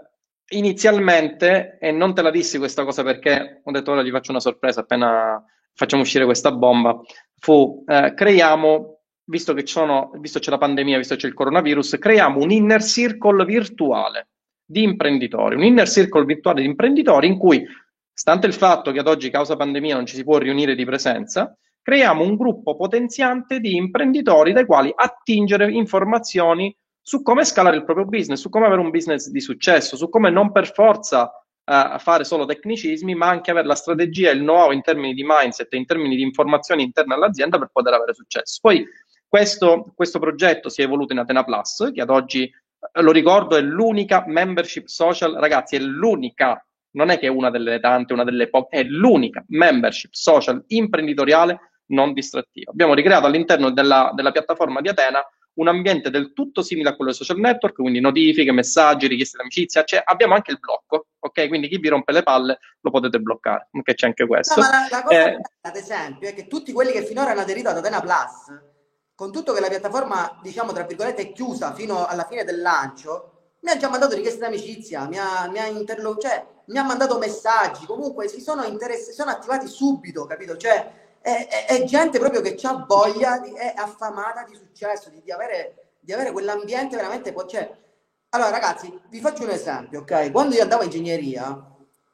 inizialmente, e non te la dissi questa cosa perché ho detto ora gli faccio una sorpresa appena facciamo uscire questa bomba, fu eh, creiamo visto che sono, visto c'è la pandemia, visto che c'è il coronavirus, creiamo un inner circle virtuale di imprenditori, un inner circle virtuale di imprenditori in cui, stante il fatto che ad oggi causa pandemia non ci si può riunire di presenza, creiamo un gruppo potenziante di imprenditori dai quali attingere informazioni su come scalare il proprio business, su come avere un business di successo, su come non per forza uh, fare solo tecnicismi, ma anche avere la strategia e il know-how in termini di mindset in termini di informazioni interne all'azienda per poter avere successo. Poi questo, questo progetto si è evoluto in Atena Plus, che ad oggi, eh, lo ricordo, è l'unica membership social, ragazzi, è l'unica, non è che è una delle tante, una delle poche, è l'unica membership social imprenditoriale non distrattiva. Abbiamo ricreato all'interno della, della piattaforma di Atena un ambiente del tutto simile a quello dei social network, quindi notifiche, messaggi, richieste d'amicizia, cioè abbiamo anche il blocco, ok? Quindi chi vi rompe le palle lo potete bloccare, ok? C'è anche questo. No, ma la, la cosa eh, ad esempio, è che tutti quelli che finora hanno aderito ad Atena Plus con tutto che la piattaforma, diciamo, tra virgolette, è chiusa fino alla fine del lancio, mi ha già mandato richieste d'amicizia, mi ha, mi ha, interlo- cioè, mi ha mandato messaggi, comunque si sono, interess- sono attivati subito, capito? Cioè, è, è, è gente proprio che ha voglia, di, è affamata di successo, di, di, avere, di avere quell'ambiente veramente... Cioè, allora ragazzi, vi faccio un esempio, ok? Quando io andavo in ingegneria,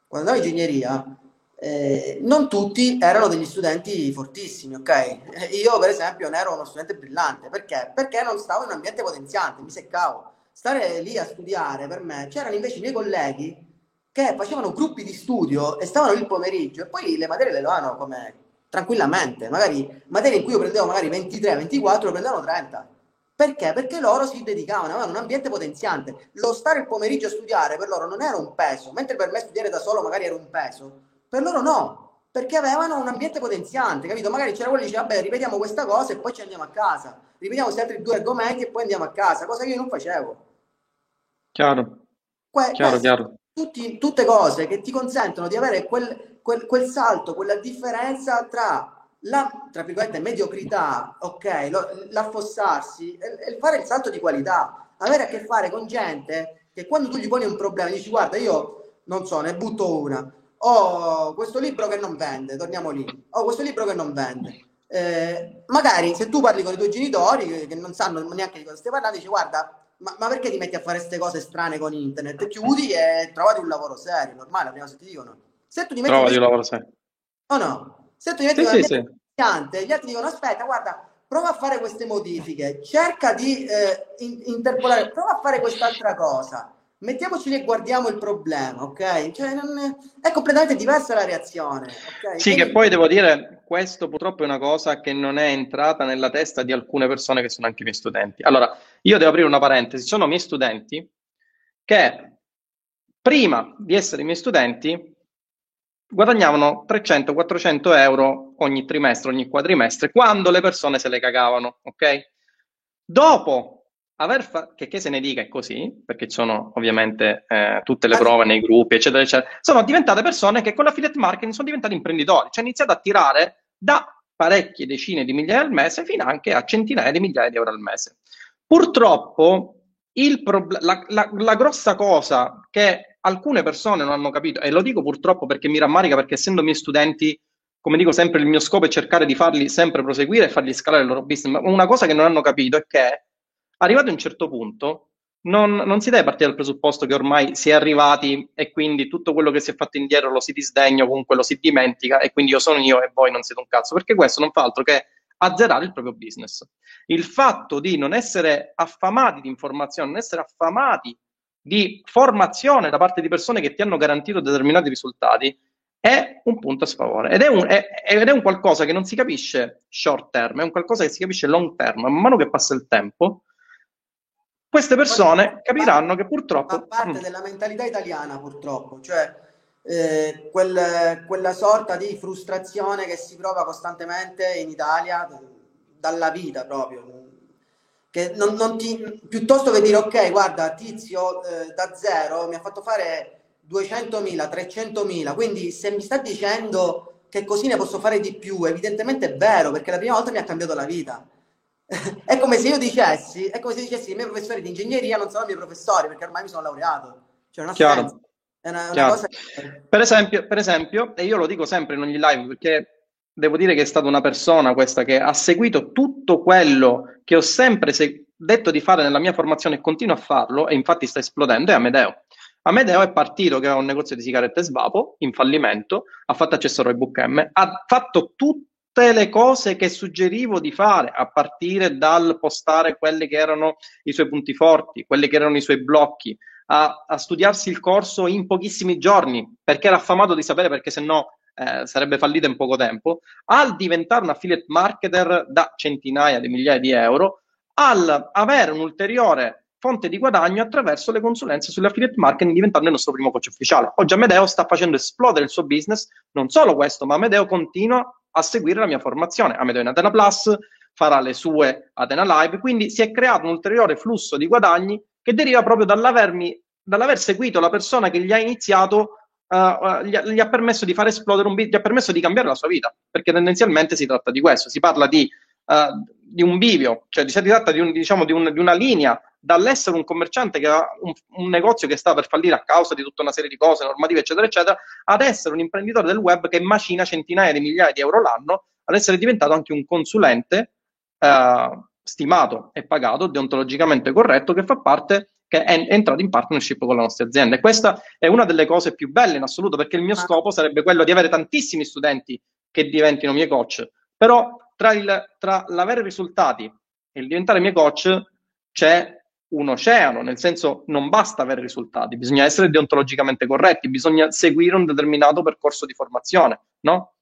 quando andavo in ingegneria, eh, non tutti erano degli studenti fortissimi, ok? Eh, io, per esempio, non ero uno studente brillante perché? Perché non stavo in un ambiente potenziante, mi seccavo. Stare lì a studiare per me, c'erano invece i miei colleghi che facevano gruppi di studio e stavano lì il pomeriggio e poi le materie le davano come tranquillamente. Magari materie in cui io prendevo magari 23, 24, lo prendevano 30. Perché? Perché loro si dedicavano, avevano un ambiente potenziante. Lo stare il pomeriggio a studiare per loro non era un peso, mentre per me studiare da solo magari era un peso per loro no, perché avevano un ambiente potenziante, capito? Magari c'era quello che diceva, vabbè, ripetiamo questa cosa e poi ci andiamo a casa. Ripetiamo questi altri due argomenti e poi andiamo a casa, cosa che io non facevo. Chiaro. Que- chiaro, chiaro. Tutti, tutte cose che ti consentono di avere quel, quel, quel salto, quella differenza tra la, tra virgolette, mediocrità, ok, lo, l'affossarsi e, e fare il salto di qualità. Avere a che fare con gente che quando tu gli poni un problema dici, guarda, io non so, ne butto una ho questo libro che non vende, torniamo lì, ho questo libro che non vende. Eh, magari se tu parli con i tuoi genitori che, che non sanno neanche di cosa stai parlando, dici guarda, ma, ma, perché ti metti a fare queste cose strane con internet? Chiudi e trovati un lavoro serio, normale, prima se ti dicono. Se tu ti metti Trovati un lavoro serio. O no? Se tu ti metti sì, sì, sì. gli altri dicono aspetta, guarda, prova a fare queste modifiche, cerca di eh, in, interpolare, prova a fare quest'altra cosa mettiamoci lì e guardiamo il problema, ok? Cioè, non è, è, completamente diversa la reazione. Okay? Sì, Quindi... che poi devo dire, questo purtroppo è una cosa che non è entrata nella testa di alcune persone che sono anche i miei studenti. Allora, io devo aprire una parentesi, sono miei studenti che prima di essere miei studenti guadagnavano 300-400 euro ogni trimestre, ogni quadrimestre, quando le persone se le cagavano, ok? Dopo aver fa- che, che, se ne dica è così, perché ci sono ovviamente eh, tutte le prove nei gruppi, eccetera, eccetera, sono diventate persone che con l'affiliate marketing sono diventati imprenditori, cioè iniziato a tirare da parecchie decine di migliaia al mese fino anche a centinaia di migliaia di euro al mese. Purtroppo proble- la, la, la grossa cosa che alcune persone non hanno capito, e lo dico purtroppo perché mi rammarica, perché essendo miei studenti come dico sempre, il mio scopo è cercare di farli sempre proseguire e farli scalare il loro business. Ma una cosa che non hanno capito è che arrivato a un certo punto, non, non, si deve partire dal presupposto che ormai si è arrivati e quindi tutto quello che si è fatto indietro lo si disdegna, comunque lo si dimentica e quindi io sono io e voi non siete un cazzo, perché questo non fa altro che azzerare il proprio business. Il fatto di non essere affamati di informazione, non essere affamati di formazione da parte di persone che ti hanno garantito determinati risultati è un punto a sfavore ed è un, è, ed è un qualcosa che non si capisce short term, è un qualcosa che si capisce long term. Man mano che passa il tempo, queste persone capiranno che purtroppo... Fa parte mm. della mentalità italiana, purtroppo, cioè eh, quel, quella sorta di frustrazione che si prova costantemente in Italia dalla vita proprio. Che non, non ti, piuttosto che dire ok, guarda, tizio eh, da zero mi ha fatto fare 200.000, 300.000, quindi se mi sta dicendo che così ne posso fare di più, evidentemente è vero, perché la prima volta mi ha cambiato la vita. <laughs> è come se io dicessi, è come se dicessi i miei professori di ingegneria non sono i miei professori, perché ormai mi sono laureato. Cioè, non Chiaro. senso. È una, una cosa... per, esempio, per esempio, e io lo dico sempre in ogni live, perché devo dire che è stata una persona questa che ha seguito tutto quello che ho sempre se- detto di fare nella mia formazione e continua a farlo, e infatti sta esplodendo, è Amedeo. Amedeo è partito che aveva un negozio di sigarette Svapo in fallimento, ha fatto accesso a Roybook M, ha fatto tutte le cose che suggerivo di fare, a partire dal postare quelli che erano i suoi punti forti, quelli che erano i suoi blocchi, a, a studiarsi il corso in pochissimi giorni, perché era affamato di sapere, perché se no eh, sarebbe fallito in poco tempo, al diventare un affiliate marketer da centinaia di migliaia di euro, al avere un ulteriore fonte di guadagno attraverso le consulenze sull'affiliate marketing diventando il nostro primo coach ufficiale. Oggi Amedeo sta facendo esplodere il suo business, non solo questo, ma Amedeo continua a seguire la mia formazione. Amedeo Atena Plus farà le sue Atena Live, quindi si è creato un ulteriore flusso di guadagni che deriva proprio dall'avermi, dall'aver seguito la persona che gli ha iniziato Uh, gli, ha, gli, ha, permesso di far esplodere un business, gli ha permesso di cambiare la sua vita, perché tendenzialmente si tratta di questo, si parla di, uh, di un bivio, cioè si tratta di, un, diciamo, di, un, di, una linea dall'essere un commerciante che ha un, un, negozio che sta per fallire a causa di tutta una serie di cose normative, eccetera, eccetera, ad essere un imprenditore del web che macina centinaia di migliaia di euro l'anno, ad essere diventato anche un consulente eh, stimato e pagato, deontologicamente corretto, che fa parte che è entrato in partnership con la nostra azienda. E questa è una delle cose più belle in assoluto, perché il mio ah. scopo sarebbe quello di avere tantissimi studenti che diventino miei coach, però tra, il, tra l'avere risultati e il diventare miei coach c'è un oceano, nel senso non basta avere risultati, bisogna essere deontologicamente corretti, bisogna seguire un determinato percorso di formazione, no?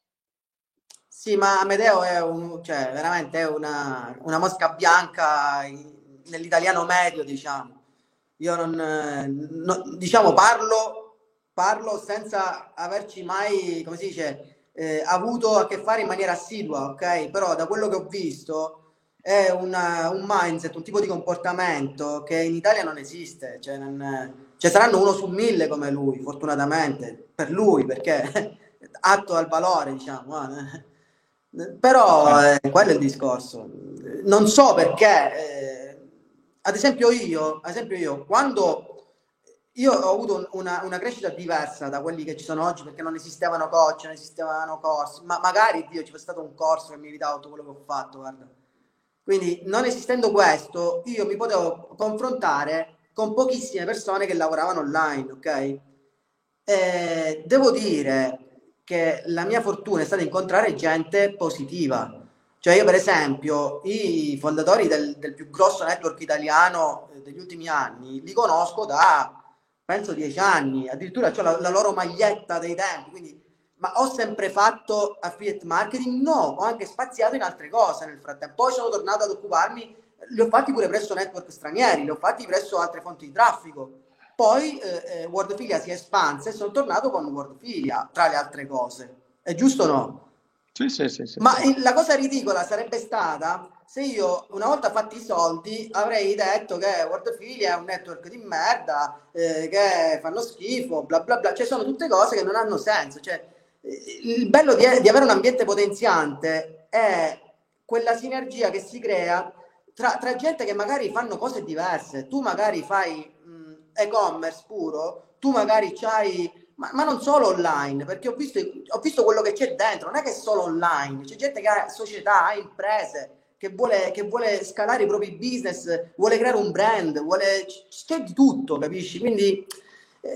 Sì, ma Amedeo è un, cioè, veramente è una, una mosca bianca nell'italiano medio, diciamo. Io non, non diciamo, parlo, parlo senza averci mai, come si dice, eh, avuto a che fare in maniera assidua, ok? Però da quello che ho visto è una, un mindset, un tipo di comportamento che in Italia non esiste. Cioè, non, cioè saranno uno su mille come lui, fortunatamente, per lui, perché <laughs> atto al valore, diciamo. Eh. Però eh, quello è il discorso. Non so perché, eh, ad esempio io, ad esempio io, quando io ho avuto una, una, crescita diversa da quelli che ci sono oggi perché non esistevano coach, non esistevano corsi, ma magari Dio ci fosse stato un corso che mi evitava tutto quello che ho fatto, guarda quindi, non esistendo questo, io mi potevo confrontare con pochissime persone che lavoravano online, ok? E devo dire che la mia fortuna è stata incontrare gente positiva. Cioè io per esempio i fondatori del, del più grosso network italiano eh, degli ultimi anni li conosco da penso dieci anni, addirittura ho la, la loro maglietta dei tempi, quindi ma ho sempre fatto affiliate marketing? No, ho anche spaziato in altre cose nel frattempo. Poi sono tornato ad occuparmi, li ho fatti pure presso network stranieri, li ho fatti presso altre fonti di traffico. Poi eh, eh Wordfilia si è espansa e sono tornato con Wordfilia, tra le altre cose. È giusto o no? Sì, sì, sì. sì Ma sì. la cosa ridicola sarebbe stata se io una volta fatti i soldi avrei detto che Wordfilia è un network di merda, eh, che fanno schifo, bla bla bla. Cioè sono tutte cose che non hanno senso. Cioè, il bello di, di, avere un ambiente potenziante è quella sinergia che si crea tra, tra gente che magari fanno cose diverse. Tu magari fai mh, e-commerce puro, tu magari c'hai, ma, ma, non solo online, perché ho visto, ho visto quello che c'è dentro, non è che è solo online, c'è gente che ha società, ha imprese che vuole, che vuole scalare i propri business, vuole creare un brand, vuole... c'è di tutto, capisci? Quindi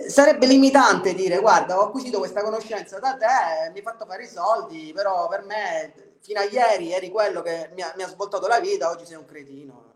sarebbe limitante dire guarda ho acquisito questa conoscenza da te, mi hai fatto fare i soldi, però per me fino a ieri eri quello che mi ha, mi ha svoltato la vita, oggi sei un cretino.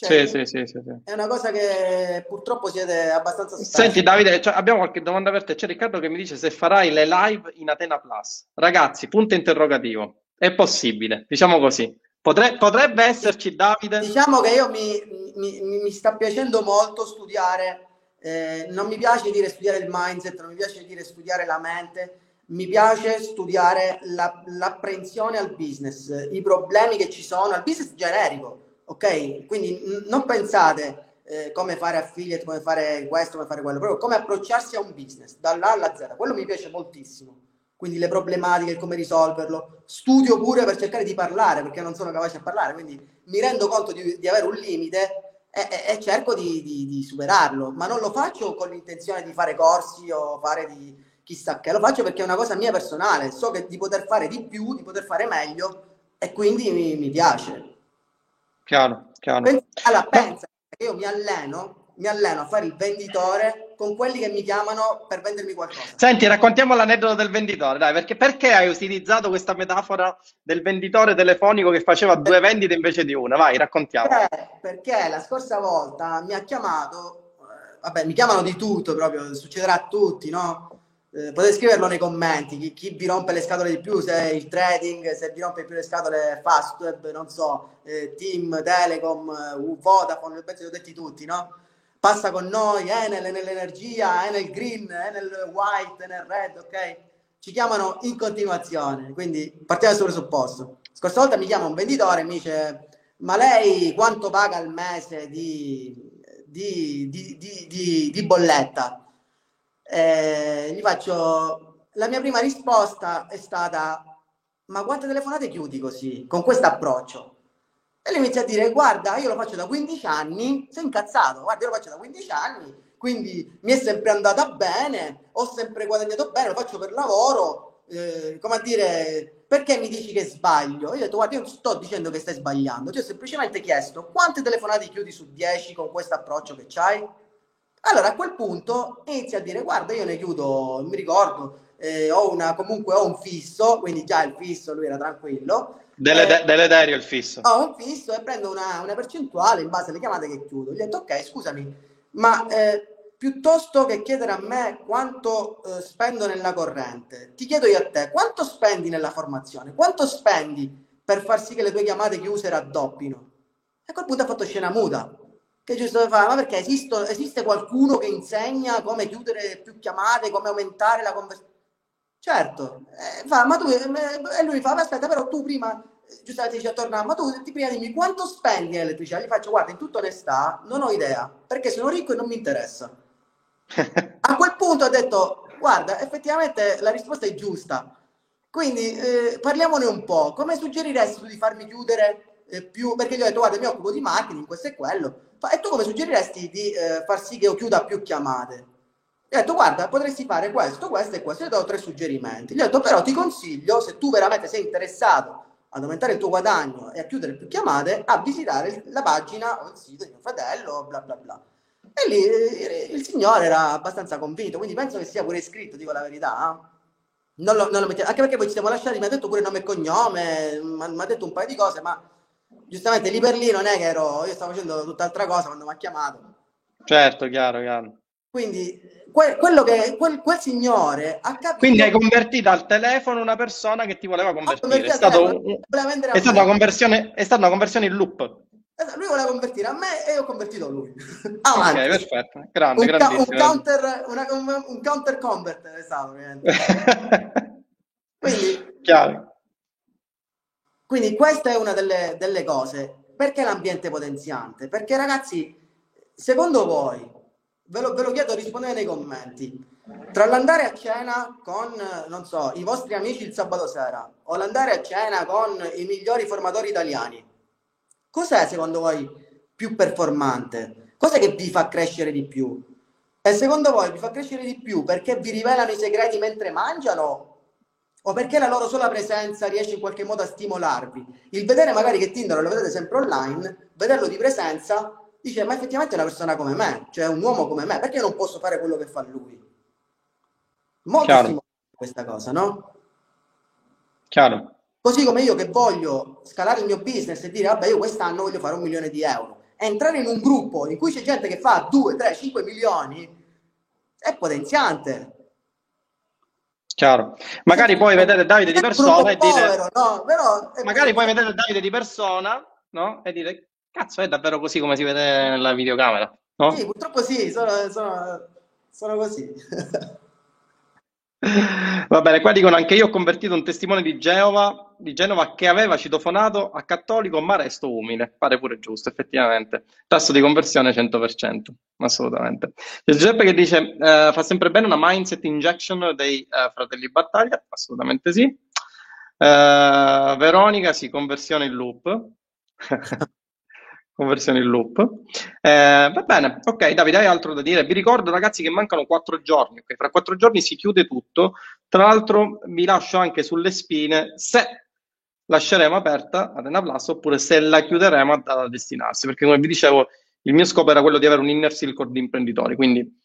Cioè, sì, sì, sì, sì, È una cosa che purtroppo siete abbastanza stanchi. Senti Davide, cioè, abbiamo qualche domanda per te. C'è Riccardo che mi dice se farai le live in Atena Plus. Ragazzi, punto interrogativo. È possibile, diciamo così. Potre, potrebbe esserci Davide. Diciamo che io mi, mi, mi sta piacendo molto studiare. Eh, non mi piace dire studiare il mindset, non mi piace dire studiare la mente, mi piace studiare la, l'apprensione al business, i problemi che ci sono, al business generico ok? Quindi n- non pensate eh, come fare affiliate, come fare questo, come fare quello, proprio come approcciarsi a un business dall'A alla Z. Quello mi piace moltissimo. Quindi le problematiche, come risolverlo. Studio pure per cercare di parlare, perché non sono capace a parlare, quindi mi rendo conto di, di avere un limite e, e, cerco di, di, di, superarlo, ma non lo faccio con l'intenzione di fare corsi o fare di chissà che, lo faccio perché è una cosa mia personale, so che di poter fare di più, di poter fare meglio e quindi mi, mi piace. Chiaro, chiaro. Allora, pensa che io mi alleno, mi alleno a fare il venditore con quelli che mi chiamano per vendermi qualcosa. Senti, raccontiamo l'aneddoto del venditore, dai, perché, perché hai utilizzato questa metafora del venditore telefonico che faceva due vendite invece di una? Vai, raccontiamo. Perché, perché la scorsa volta mi ha chiamato, eh, vabbè, mi chiamano di tutto proprio, succederà a tutti, no? Eh, potete scriverlo nei commenti chi, chi, vi rompe le scatole di più se il trading se vi rompe più le scatole Fastweb non so eh, Team, Telecom, uh, Vodafone penso li ho detti tutti no? Passa con noi Enel, Enel Energia, Enel Green, Enel White, Enel Red ok? ci chiamano in continuazione quindi partiamo dal presupposto scorsa volta mi chiama un venditore e mi dice ma lei quanto paga al mese di, di, di, di bolletta? eh, gli faccio la mia prima risposta è stata ma quante telefonate chiudi così con questo approccio e lui inizia a dire guarda io lo faccio da 15 anni sei incazzato guarda io lo faccio da 15 anni quindi mi è sempre andata bene ho sempre guadagnato bene lo faccio per lavoro eh, come a dire perché mi dici che sbaglio io ho detto guarda io non sto dicendo che stai sbagliando ti ho semplicemente chiesto quante telefonate chiudi su 10 con questo approccio che c'hai allora a quel punto inizia a dire guarda io ne chiudo, mi ricordo, eh, ho una, comunque ho un fisso, quindi già il fisso lui era tranquillo. Dele, eh, deleterio il fisso. Ho un fisso e prendo una, una, percentuale in base alle chiamate che chiudo. Gli ho detto ok scusami, ma eh, piuttosto che chiedere a me quanto eh, spendo nella corrente, ti chiedo io a te quanto spendi nella formazione, quanto spendi per far sì che le tue chiamate chiuse raddoppino? E a quel punto ha fatto scena muta che giusto fa? Ma perché esisto, esiste qualcuno che insegna come chiudere più chiamate, come aumentare la conversione? Certo, eh, fa, ma tu, eh, e lui fa, ma aspetta, però tu prima, giustamente dice torna, ma tu ti prima dimmi quanto spendi in elettricità? Gli faccio, guarda, in tutta onestà, non ho idea, perché sono ricco e non mi interessa. <laughs> A quel punto ha detto, guarda, effettivamente la risposta è giusta. Quindi eh, parliamone un po'. Come suggeriresti tu di farmi chiudere eh, più? Perché gli ho detto, guarda, mi occupo di marketing, questo e quello e tu come suggeriresti di eh, far sì che io chiuda più chiamate? Gli ho detto, guarda, potresti fare questo, questo e questo. Gli ho dato tre suggerimenti. Gli ho detto, però ti consiglio, se tu veramente sei interessato ad aumentare il tuo guadagno e a chiudere più chiamate, a visitare la pagina o il sito di mio fratello, bla bla bla. E lì eh, il signore era abbastanza convinto, quindi penso che sia pure iscritto, dico la verità. Non lo, non lo anche perché poi ci siamo lasciati, mi ha detto pure nome e cognome, mi ha detto un paio di cose, ma giustamente lì per lì non è che ero, io stavo facendo tutt'altra cosa quando mi ha chiamato. Certo, chiaro, chiaro. Quindi que- quello che quel, quel, signore ha capito. Quindi hai convertito al telefono una persona che ti voleva convertire. È, stato è, stata una conversione, è stata una conversione in loop. Esatto, lui voleva convertire a me e io ho convertito lui. <laughs> Avanti. Ok, perfetto. Grande, un, ca- un counter, una, un, un counter converter è stato. <laughs> Quindi, Chiaro. Quindi questa è una delle, delle cose. Perché l'ambiente potenziante? Perché ragazzi, secondo voi, ve lo, ve lo chiedo, rispondete nei commenti, tra l'andare a cena con, non so, i vostri amici il sabato sera o l'andare a cena con i migliori formatori italiani, cos'è secondo voi più performante? Cos'è che vi fa crescere di più? E secondo voi vi fa crescere di più perché vi rivelano i segreti mentre mangiano o perché la loro sola presenza riesce in qualche modo a stimolarvi. Il vedere magari che Tinder lo vedete sempre online, vederlo di presenza, dice ma effettivamente è una persona come me, cioè un uomo come me, perché non posso fare quello che fa lui? Molto stimolante questa cosa, no? Chiaro. Così come io che voglio scalare il mio business e dire vabbè io quest'anno voglio fare un milione di euro, entrare in un gruppo in cui c'è gente che fa 2, 3, 5 milioni è potenziante Chiaro. Magari puoi vedere Davide di persona e dire... no, però magari puoi vedere Davide di persona no? e dire, cazzo, è davvero così come si vede nella videocamera, no? Sì, purtroppo sì, sono, sono, sono così. <laughs> Va bene, qua dicono anche io ho convertito un testimone di Geova, di Genova che aveva citofonato a cattolico ma resto umile, pare pure giusto effettivamente. Tasso di conversione 100%, assolutamente. C'è Giuseppe che dice uh, fa sempre bene una mindset injection dei uh, fratelli battaglia, assolutamente sì. Uh, Veronica, sì, conversione in loop. <laughs> conversione in loop. Eh, va bene, ok, Davide, hai altro da dire? Vi ricordo, ragazzi, che mancano quattro giorni. Okay? Fra quattro giorni si chiude tutto. Tra l'altro, vi lascio anche sulle spine se lasceremo aperta Arena Plus oppure se la chiuderemo a, destinarsi. Perché, come vi dicevo, il mio scopo era quello di avere un inner circle di imprenditori. Quindi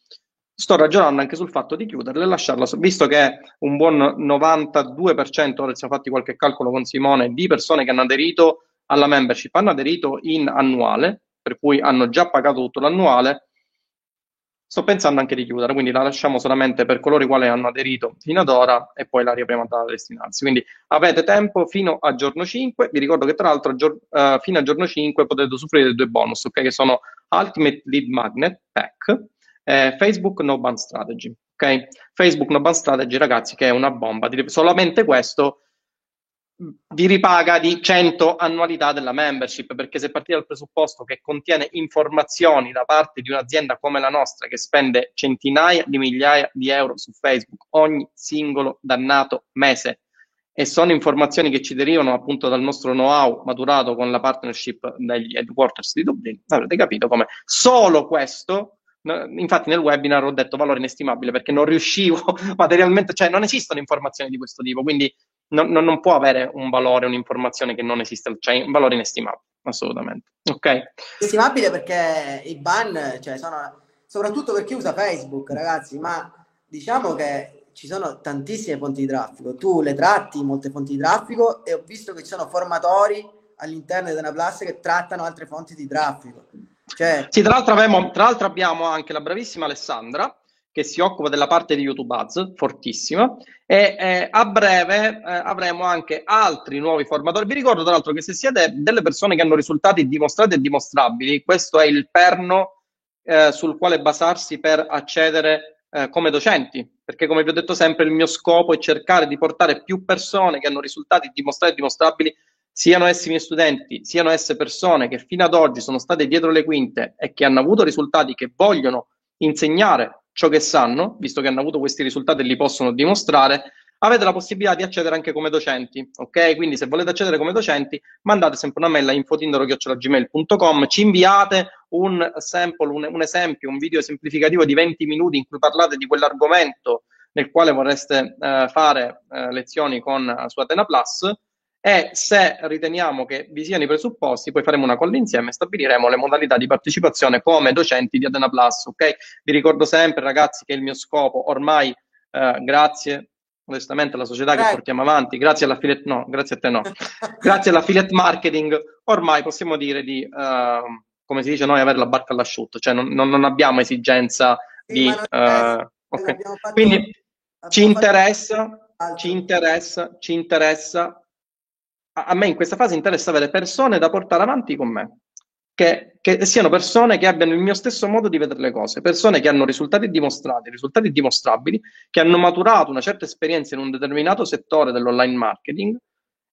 sto ragionando anche sul fatto di chiuderla e lasciarla, visto che un buon 92%, ora siamo fatti qualche calcolo con Simone, di persone che hanno aderito alla membership hanno aderito in annuale, per cui hanno già pagato tutto l'annuale, sto pensando anche di chiudere, quindi la lasciamo solamente per coloro i quali hanno aderito fino ad ora e poi la riapriamo da destinarsi. Quindi avete tempo fino a giorno 5, vi ricordo che tra l'altro gior- uh, fino a giorno 5 potete usufruire dei due bonus, okay, che sono Ultimate Lead Magnet Pack e Facebook No Band Strategy. Okay? Facebook No Band Strategy, ragazzi, che è una bomba, solamente questo vi ripaga di 100 annualità della membership, perché se partite dal presupposto che contiene informazioni da parte di un'azienda come la nostra che spende centinaia di migliaia di euro su Facebook ogni singolo dannato mese e sono informazioni che ci derivano appunto dal nostro know-how maturato con la partnership degli headquarters di Dublino, avrete capito come. Solo questo Infatti nel webinar ho detto valore inestimabile perché non riuscivo <laughs> materialmente, cioè non esistono informazioni di questo tipo, quindi non, non, può avere un valore, un'informazione che non esiste, cioè un valore inestimabile, assolutamente. Ok? Inestimabile perché i ban, cioè sono, soprattutto per chi usa Facebook, ragazzi, ma diciamo che ci sono tantissime fonti di traffico, tu le tratti molte fonti di traffico e ho visto che ci sono formatori all'interno di una Plus che trattano altre fonti di traffico. Cioè... Sì, tra l'altro, abbiamo, tra l'altro abbiamo anche la bravissima Alessandra che si occupa della parte di YouTube Ads, fortissima, e eh, a breve eh, avremo anche altri nuovi formatori. Vi ricordo tra l'altro che se siete delle persone che hanno risultati dimostrati e dimostrabili, questo è il perno eh, sul quale basarsi per accedere eh, come docenti, perché come vi ho detto sempre il mio scopo è cercare di portare più persone che hanno risultati dimostrati e dimostrabili siano essi miei studenti, siano esse persone che fino ad oggi sono state dietro le quinte e che hanno avuto risultati che vogliono insegnare ciò che sanno, visto che hanno avuto questi risultati e li possono dimostrare, avete la possibilità di accedere anche come docenti, ok? Quindi se volete accedere come docenti, mandate sempre una mail a infotindero.gmail.com, ci inviate un sample, un, un, esempio, un video esemplificativo di 20 minuti in cui parlate di quell'argomento nel quale vorreste eh, fare eh, lezioni con uh, su Atena Plus e se riteniamo che vi siano i presupposti, poi faremo una call insieme e stabiliremo le modalità di partecipazione come docenti di Adena Plus, ok? Vi ricordo sempre, ragazzi, che il mio scopo ormai, eh, grazie onestamente alla società che portiamo avanti, grazie all'affiliate, no, grazie a te no, <laughs> grazie all'affiliate marketing, ormai possiamo dire di, uh, come si dice noi, avere la barca all'asciutto, cioè non, non, abbiamo esigenza sì, di... Uh, okay. Quindi ci interessa, ci interessa, ci interessa a me in questa fase interessa avere persone da portare avanti con me, che, che, siano persone che abbiano il mio stesso modo di vedere le cose, persone che hanno risultati dimostrati, risultati dimostrabili, che hanno maturato una certa esperienza in un determinato settore dell'online marketing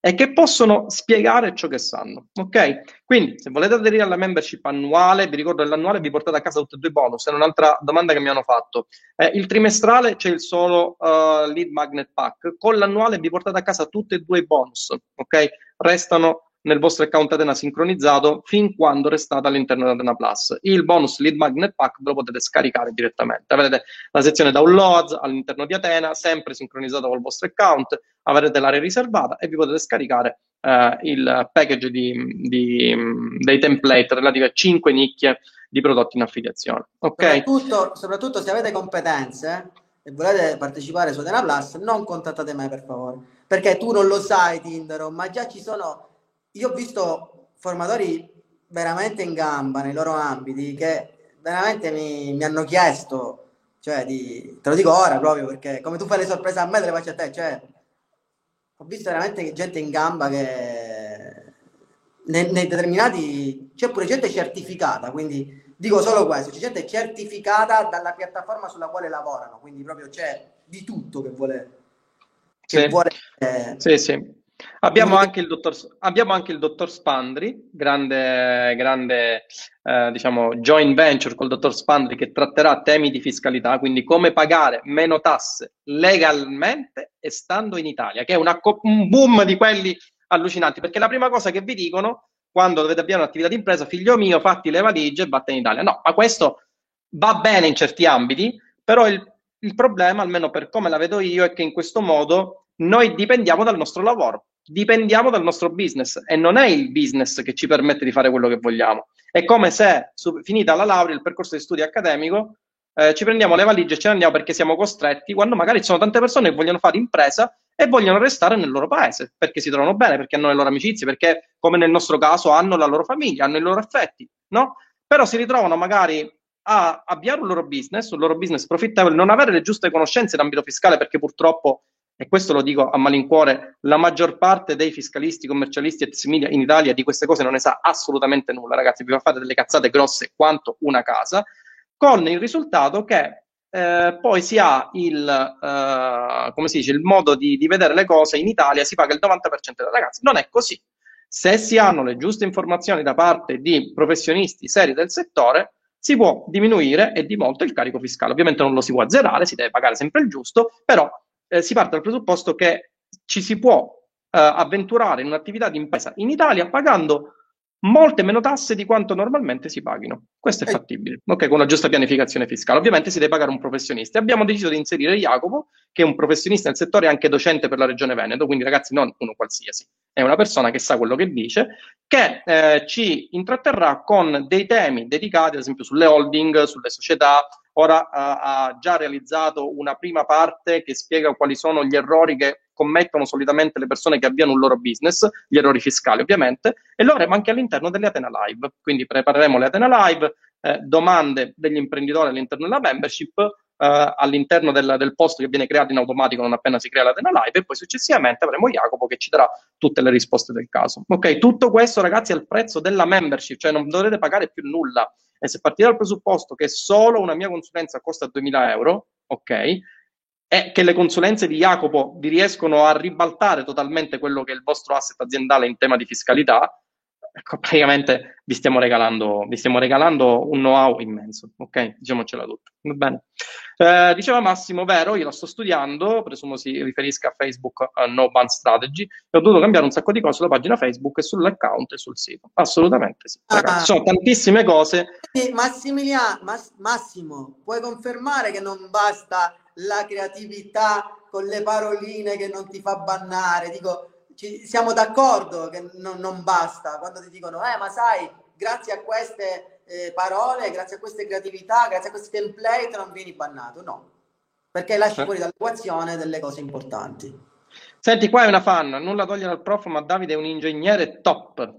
e che possono spiegare ciò che sanno. Ok? Quindi, se volete aderire alla membership annuale, vi ricordo che l'annuale vi portate a casa tutti e due i bonus. È un'altra domanda che mi hanno fatto. Eh, il trimestrale c'è il solo uh, lead magnet pack. Con l'annuale vi portate a casa tutti e due i bonus. Ok? Restano nel vostro account Atena sincronizzato fin quando restate all'interno di Atena Plus. Il bonus Lead Magnet Pack ve lo potete scaricare direttamente. Avrete la sezione downloads all'interno di Atena, sempre sincronizzato col vostro account, avrete l'area riservata e vi potete scaricare eh, il package di, di, dei template relativi a 5 nicchie di prodotti in affiliazione. Okay? Soprattutto, soprattutto se avete competenze e volete partecipare su Atena Plus, non contattate me per favore, perché tu non lo sai Tinder, ma già ci sono io ho visto formatori veramente in gamba nei loro ambiti che veramente mi, mi hanno chiesto, cioè di, te lo dico ora proprio perché come tu fai le sorprese a me te le faccio a te, cioè ho visto veramente gente in gamba che nei, nei determinati c'è pure gente certificata, quindi dico solo questo, c'è gente certificata dalla piattaforma sulla quale lavorano, quindi proprio c'è di tutto che vuole, che sì. vuole eh, sì, sì. Abbiamo anche il dottor, abbiamo anche il dottor Spandri, grande, grande eh, diciamo, joint venture col dottor Spandri che tratterà temi di fiscalità, quindi come pagare meno tasse legalmente e stando in Italia, che è una, un boom di quelli allucinanti, perché la prima cosa che vi dicono quando dovete avviare un'attività di impresa, figlio mio, fatti le valigie e vattene in Italia. No, ma questo va bene in certi ambiti, però il, il problema, almeno per come la vedo io, è che in questo modo noi dipendiamo dal nostro lavoro dipendiamo dal nostro business e non è il business che ci permette di fare quello che vogliamo. È come se, su, finita la laurea, il percorso di studio accademico, eh, ci prendiamo le valigie e ce ne andiamo perché siamo costretti, quando magari ci sono tante persone che vogliono fare impresa e vogliono restare nel loro paese, perché si trovano bene, perché hanno le loro amicizie, perché, come nel nostro caso, hanno la loro famiglia, hanno i loro affetti, no? Però si ritrovano magari a avviare un loro business, un loro business profittevole, non avere le giuste conoscenze in ambito fiscale, perché purtroppo e questo lo dico a malincuore, la maggior parte dei fiscalisti, commercialisti e media in Italia di queste cose non ne sa assolutamente nulla, ragazzi, vi fa fare delle cazzate grosse quanto una casa, con il risultato che eh, poi si ha il, eh, come si dice, il modo di, di, vedere le cose in Italia, si paga il 90% dei ragazzi. Non è così. Se si hanno le giuste informazioni da parte di professionisti seri del settore, si può diminuire e di molto il carico fiscale. Ovviamente non lo si può azzerare, si deve pagare sempre il giusto, però eh, si parte dal presupposto che ci si può eh, avventurare in un'attività di impresa in Italia pagando molte meno tasse di quanto normalmente si paghino. Questo è eh. fattibile, ok? Con una giusta pianificazione fiscale. Ovviamente si deve pagare un professionista. Abbiamo deciso di inserire Jacopo, che è un professionista nel settore e anche docente per la Regione Veneto, quindi ragazzi non uno qualsiasi, è una persona che sa quello che dice, che eh, ci intratterrà con dei temi dedicati, ad esempio, sulle holding, sulle società, ora uh, ha già realizzato una prima parte che spiega quali sono gli errori che commettono solitamente le persone che avviano un loro business, gli errori fiscali ovviamente, e lo avremo anche all'interno delle Atena Live. Quindi prepareremo le Atena Live, eh, domande degli imprenditori all'interno della membership, eh, all'interno del, del, post che viene creato in automatico non appena si crea l'Atena Live e poi successivamente avremo Jacopo che ci darà tutte le risposte del caso. Ok, tutto questo ragazzi al prezzo della membership, cioè non dovrete pagare più nulla. E se partite dal presupposto che solo una mia consulenza costa 2000 euro, ok, e che le consulenze di Jacopo vi riescono a ribaltare totalmente quello che è il vostro asset aziendale in tema di fiscalità, ecco, praticamente vi stiamo regalando, vi stiamo regalando un know-how immenso, ok? Diciamocela tutta, va bene? Eh, diceva Massimo, vero, io la sto studiando, presumo si riferisca a Facebook uh, No Ban Strategy, e ho dovuto cambiare un sacco di cose sulla pagina Facebook e sull'account e sul sito. Assolutamente sì. Ragazzi, ah, sono tantissime cose. Massimiliano, Mass- Massimo, puoi confermare che non basta la creatività con le paroline che non ti fa bannare. Dico, ci, siamo d'accordo che non, non, basta quando ti dicono, eh, ma sai, grazie a queste eh, parole, grazie a queste creatività, grazie a questi template non vieni bannato. No, perché lasci eh. fuori dall'equazione delle cose importanti. Senti, qua è una fan, nulla togliere al prof, ma Davide è un ingegnere top.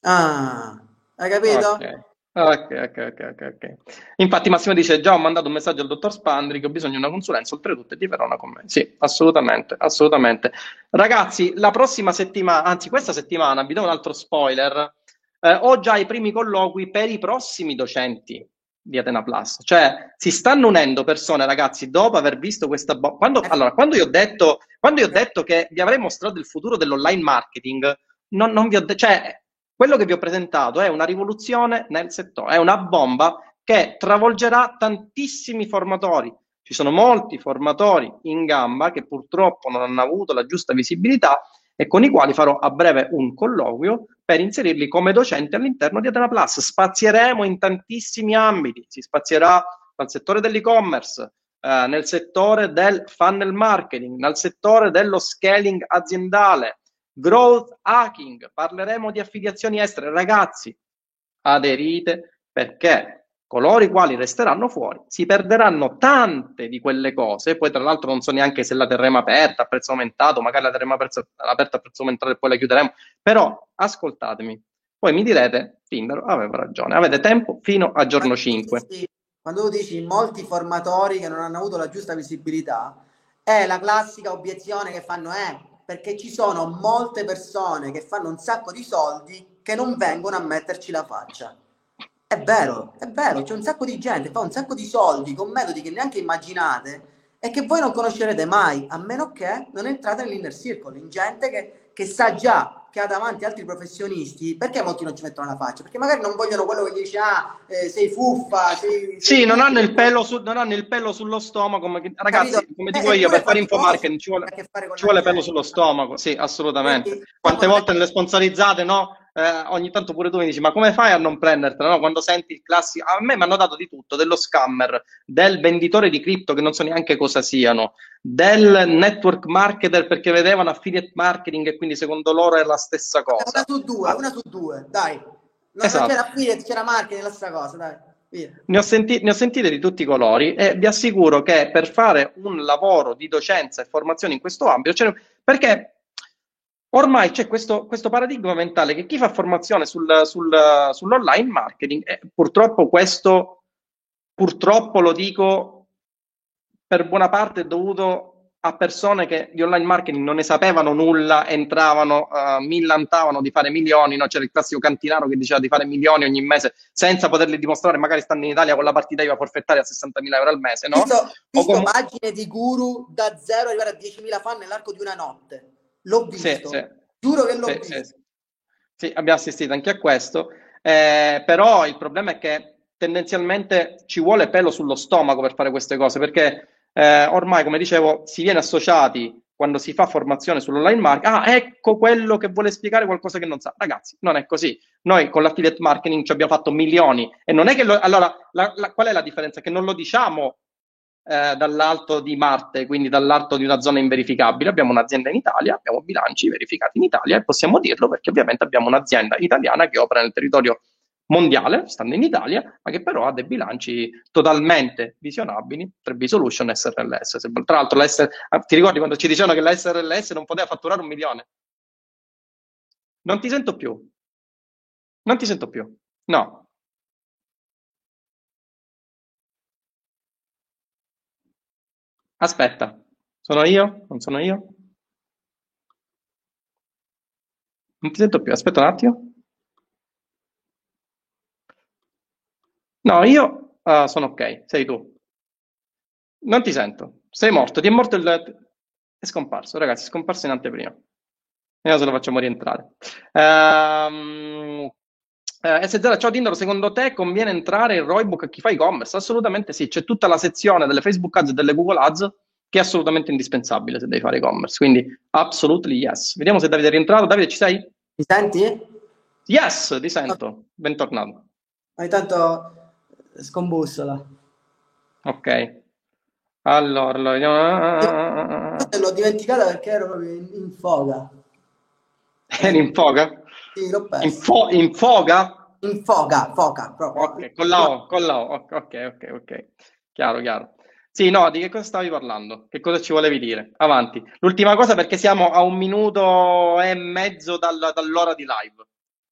Ah, hai capito? Okay. Ok, ok, ok, ok. Infatti Massimo dice, già ho mandato un messaggio al dottor Spandri che ho bisogno di una consulenza, oltretutto di Verona con me. Sì, assolutamente, assolutamente. Ragazzi, la prossima settimana, anzi questa settimana, vi do un altro spoiler, eh, ho già i primi colloqui per i prossimi docenti di Atena Plus. Cioè, si stanno unendo persone, ragazzi, dopo aver visto questa... Bo- quando, allora, quando io, ho detto, quando io ho detto che vi avrei mostrato il futuro dell'online marketing, non, non vi ho detto... Cioè, quello che vi ho presentato è una rivoluzione nel settore, è una bomba che travolgerà tantissimi formatori. Ci sono molti formatori in gamba che purtroppo non hanno avuto la giusta visibilità e con i quali farò a breve un colloquio per inserirli come docenti all'interno di Atena Plus. Spazieremo in tantissimi ambiti, si spazierà dal settore dell'e-commerce, eh, nel settore del funnel marketing, nel settore dello scaling aziendale, growth hacking, parleremo di affiliazioni estere. Ragazzi, aderite perché coloro i quali resteranno fuori si perderanno tante di quelle cose, poi tra l'altro non so neanche se la terremo aperta a prezzo aumentato, magari la terremo aperta a prezzo aumentato e poi la chiuderemo, però ascoltatemi, poi mi direte, Timbero aveva ragione, avete tempo fino a giorno 5. Quando tu dici molti formatori che non hanno avuto la giusta visibilità, è la classica obiezione che fanno, eh, perché ci sono molte persone che fanno un sacco di soldi che non vengono a metterci la faccia. È vero, è vero, c'è un sacco di gente, fa un sacco di soldi con metodi che neanche immaginate e che voi non conoscerete mai, a meno che non entrate nell'inner circle, in gente che, che sa già che ha davanti altri professionisti, perché molti non ci mettono la faccia? Perché magari non vogliono quello che gli dice, ah, eh, sei fuffa, sei... Sì, sei non, hanno il pelo su, non hanno il pelo sullo stomaco, ma che, ragazzi, Capito? come dico eh, io, per fare infomarketing ci vuole, ci vuole pelo sullo stomaco, sì, assolutamente. Quindi, Quante volte nelle sponsorizzate, no? Eh, ogni tanto pure tu mi dici ma come fai a non prendertela? No? Quando senti il classico, a me mi hanno dato di tutto, dello scammer, del venditore di cripto che non so neanche cosa siano, del network marketer perché vedevano affiliate marketing e quindi secondo loro è la stessa cosa. Una su due, una su due, dai. Non esatto. c'era affiliate, c'era marketing, la stessa cosa, dai. Ne ho, senti- ne ho, sentite di tutti i colori e vi assicuro che per fare un lavoro di docenza e formazione in questo ambito, perché Ormai c'è questo, questo, paradigma mentale che chi fa formazione sul, sul, sull'online marketing, eh, purtroppo questo, purtroppo lo dico, per buona parte è dovuto a persone che di online marketing non ne sapevano nulla, entravano, uh, millantavano di fare milioni, no? c'era il classico cantinaro che diceva di fare milioni ogni mese senza poterli dimostrare, magari stando in Italia con la partita IVA forfettaria a 60.000 euro al mese. No? Visto, visto com- pagine di guru da zero arrivare a 10.000 fan nell'arco di una notte. L'ho visto. Sì, sì. Giuro che l'ho sì, visto. Sì, abbiamo assistito anche a questo. Eh, però il problema è che tendenzialmente ci vuole pelo sullo stomaco per fare queste cose, perché eh, ormai, come dicevo, si viene associati quando si fa formazione sull'online marketing, ah, ecco quello che vuole spiegare qualcosa che non sa. Ragazzi, non è così. Noi con l'affiliate marketing ci abbiamo fatto milioni e non è che lo, allora la, la, qual è la differenza? Che non lo diciamo eh, dall'alto di Marte, quindi dall'alto di una zona inverificabile. Abbiamo un'azienda in Italia, abbiamo bilanci verificati in Italia e possiamo dirlo perché ovviamente abbiamo un'azienda italiana che opera nel territorio mondiale, stando in Italia, ma che però ha dei bilanci totalmente visionabili, 3B Solution SRLS. Tra l'altro, la SR... Ah, ti ricordi quando ci dicevano che la SRLS non poteva fatturare un milione? Non ti sento più. Non ti sento più. No, Aspetta, sono io? Non sono io? Non ti sento più, aspetta un attimo. No, io uh, sono ok, sei tu. Non ti sento, sei morto, ti è morto il... è scomparso, ragazzi, è scomparso in anteprima. Se lo facciamo rientrare. Um, eh, S0, ciao Tindaro, secondo te conviene entrare in Roybook a chi fa e-commerce? Assolutamente sì, c'è tutta la sezione delle Facebook Ads e delle Google Ads che è assolutamente indispensabile se devi fare e-commerce, quindi absolutely yes. Vediamo se Davide è rientrato. Davide, ci sei? Mi senti? Yes, ti sento. Bentornato. Ogni tanto scombussola. Ok. Allora, vediamo. L'ho dimenticata perché ero proprio in, in foga. Eri in foga? Sì, l'ho perso. In, fo- in foga? In foga, foca, proprio. Ok, con la O, con la O. Ok, ok, ok. Chiaro, chiaro. Sì, no, di che cosa stavi parlando? Che cosa ci volevi dire? Avanti. L'ultima cosa perché siamo a un minuto e mezzo dal, dall'ora di live.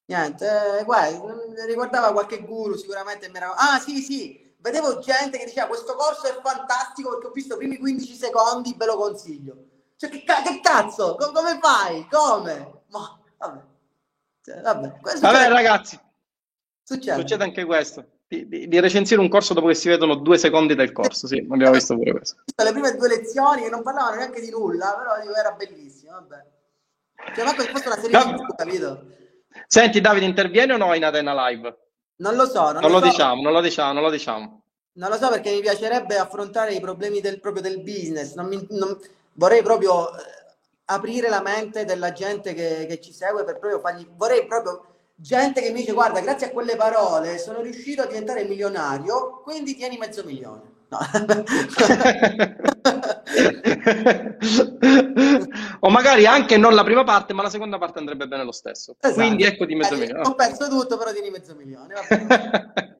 Niente, eh, guarda, riguardava qualche guru sicuramente. Era... Ah, sì, sì, vedevo gente che diceva questo corso è fantastico perché ho visto i primi 15 secondi, ve lo consiglio. Cioè, che, che cazzo? come fai? Come? Ma, vabbè. Cioè, vabbè, vabbè ragazzi, succede. succede anche questo. Di, di, di, recensire un corso dopo che si vedono due secondi del corso, sì, abbiamo visto pure questo. <laughs> Le prime due lezioni che non parlavano neanche di nulla, però era bellissimo, vabbè. Cioè, ma fosse una serie di capito? Senti, Davide, interviene o no in Atena Live? Non lo so. Non, non lo, lo so. diciamo, non lo diciamo, non lo diciamo. Non lo so perché mi piacerebbe affrontare i problemi del, proprio del business. Non mi, non, vorrei proprio eh, aprire la mente della gente che, che ci segue per proprio fargli, vorrei proprio gente che mi dice guarda grazie a quelle parole sono riuscito a diventare milionario quindi tieni mezzo milione no. <laughs> o magari anche non la prima parte ma la seconda parte andrebbe bene lo stesso esatto. quindi ecco di mezzo eh, milione ho perso tutto però tieni mezzo milione <laughs>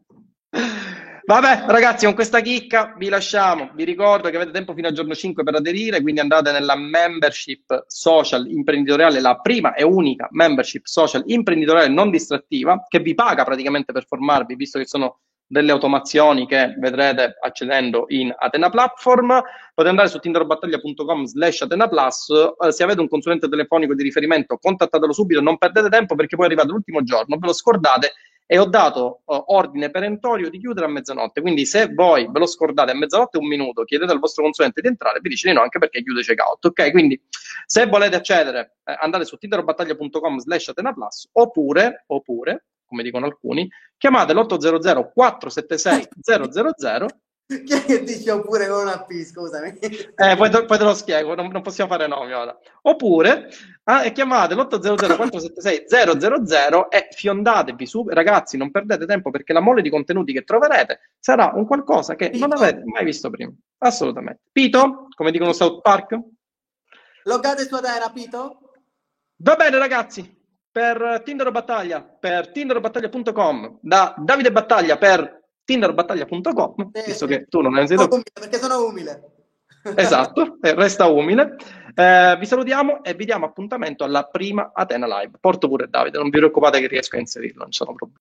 Vabbè, ragazzi, con questa chicca vi lasciamo. Vi ricordo che avete tempo fino al giorno 5 per aderire, quindi andate nella membership social imprenditoriale, la prima e unica membership social imprenditoriale non distrattiva, che vi paga praticamente per formarvi, visto che sono delle automazioni che vedrete accedendo in Atena Platform. Potete andare su tinderbattaglia.com slash Atena Plus. Eh, se avete un consulente telefonico di riferimento, contattatelo subito, non perdete tempo perché poi arrivate l'ultimo giorno, ve lo scordate e ho dato uh, ordine perentorio di chiudere a mezzanotte. Quindi se voi ve lo scordate a mezzanotte un minuto, chiedete al vostro consulente di entrare, vi dice di no anche perché chiude checkout. Ok? Quindi se volete accedere, eh, andate su tinderbattaglia.com slash atenaplus oppure, oppure, come dicono alcuni, chiamate l'800 476 000 <laughs> chi è che dice oppure con una P, scusami? Eh, poi, te, poi te lo spiego, non, non, possiamo fare nomi ora. Oppure eh, chiamate l'800 476 000 e fiondatevi su. Ragazzi, non perdete tempo perché la mole di contenuti che troverete sarà un qualcosa che Pito. non avete mai visto prima. Assolutamente. Pito, come dicono South Park? Loggate su Adera, Pito? Va bene, ragazzi. Per Tinder Battaglia, per tinderbattaglia.com, da Davide Battaglia per tinderbattaglia.com, visto che tu non hai sentito... Perché sono umile. <laughs> Esatto, resta umile. Eh, vi salutiamo e vi diamo appuntamento alla prima Atena Live. Porto pure Davide, non vi preoccupate che riesco a inserirlo, non sono problemi.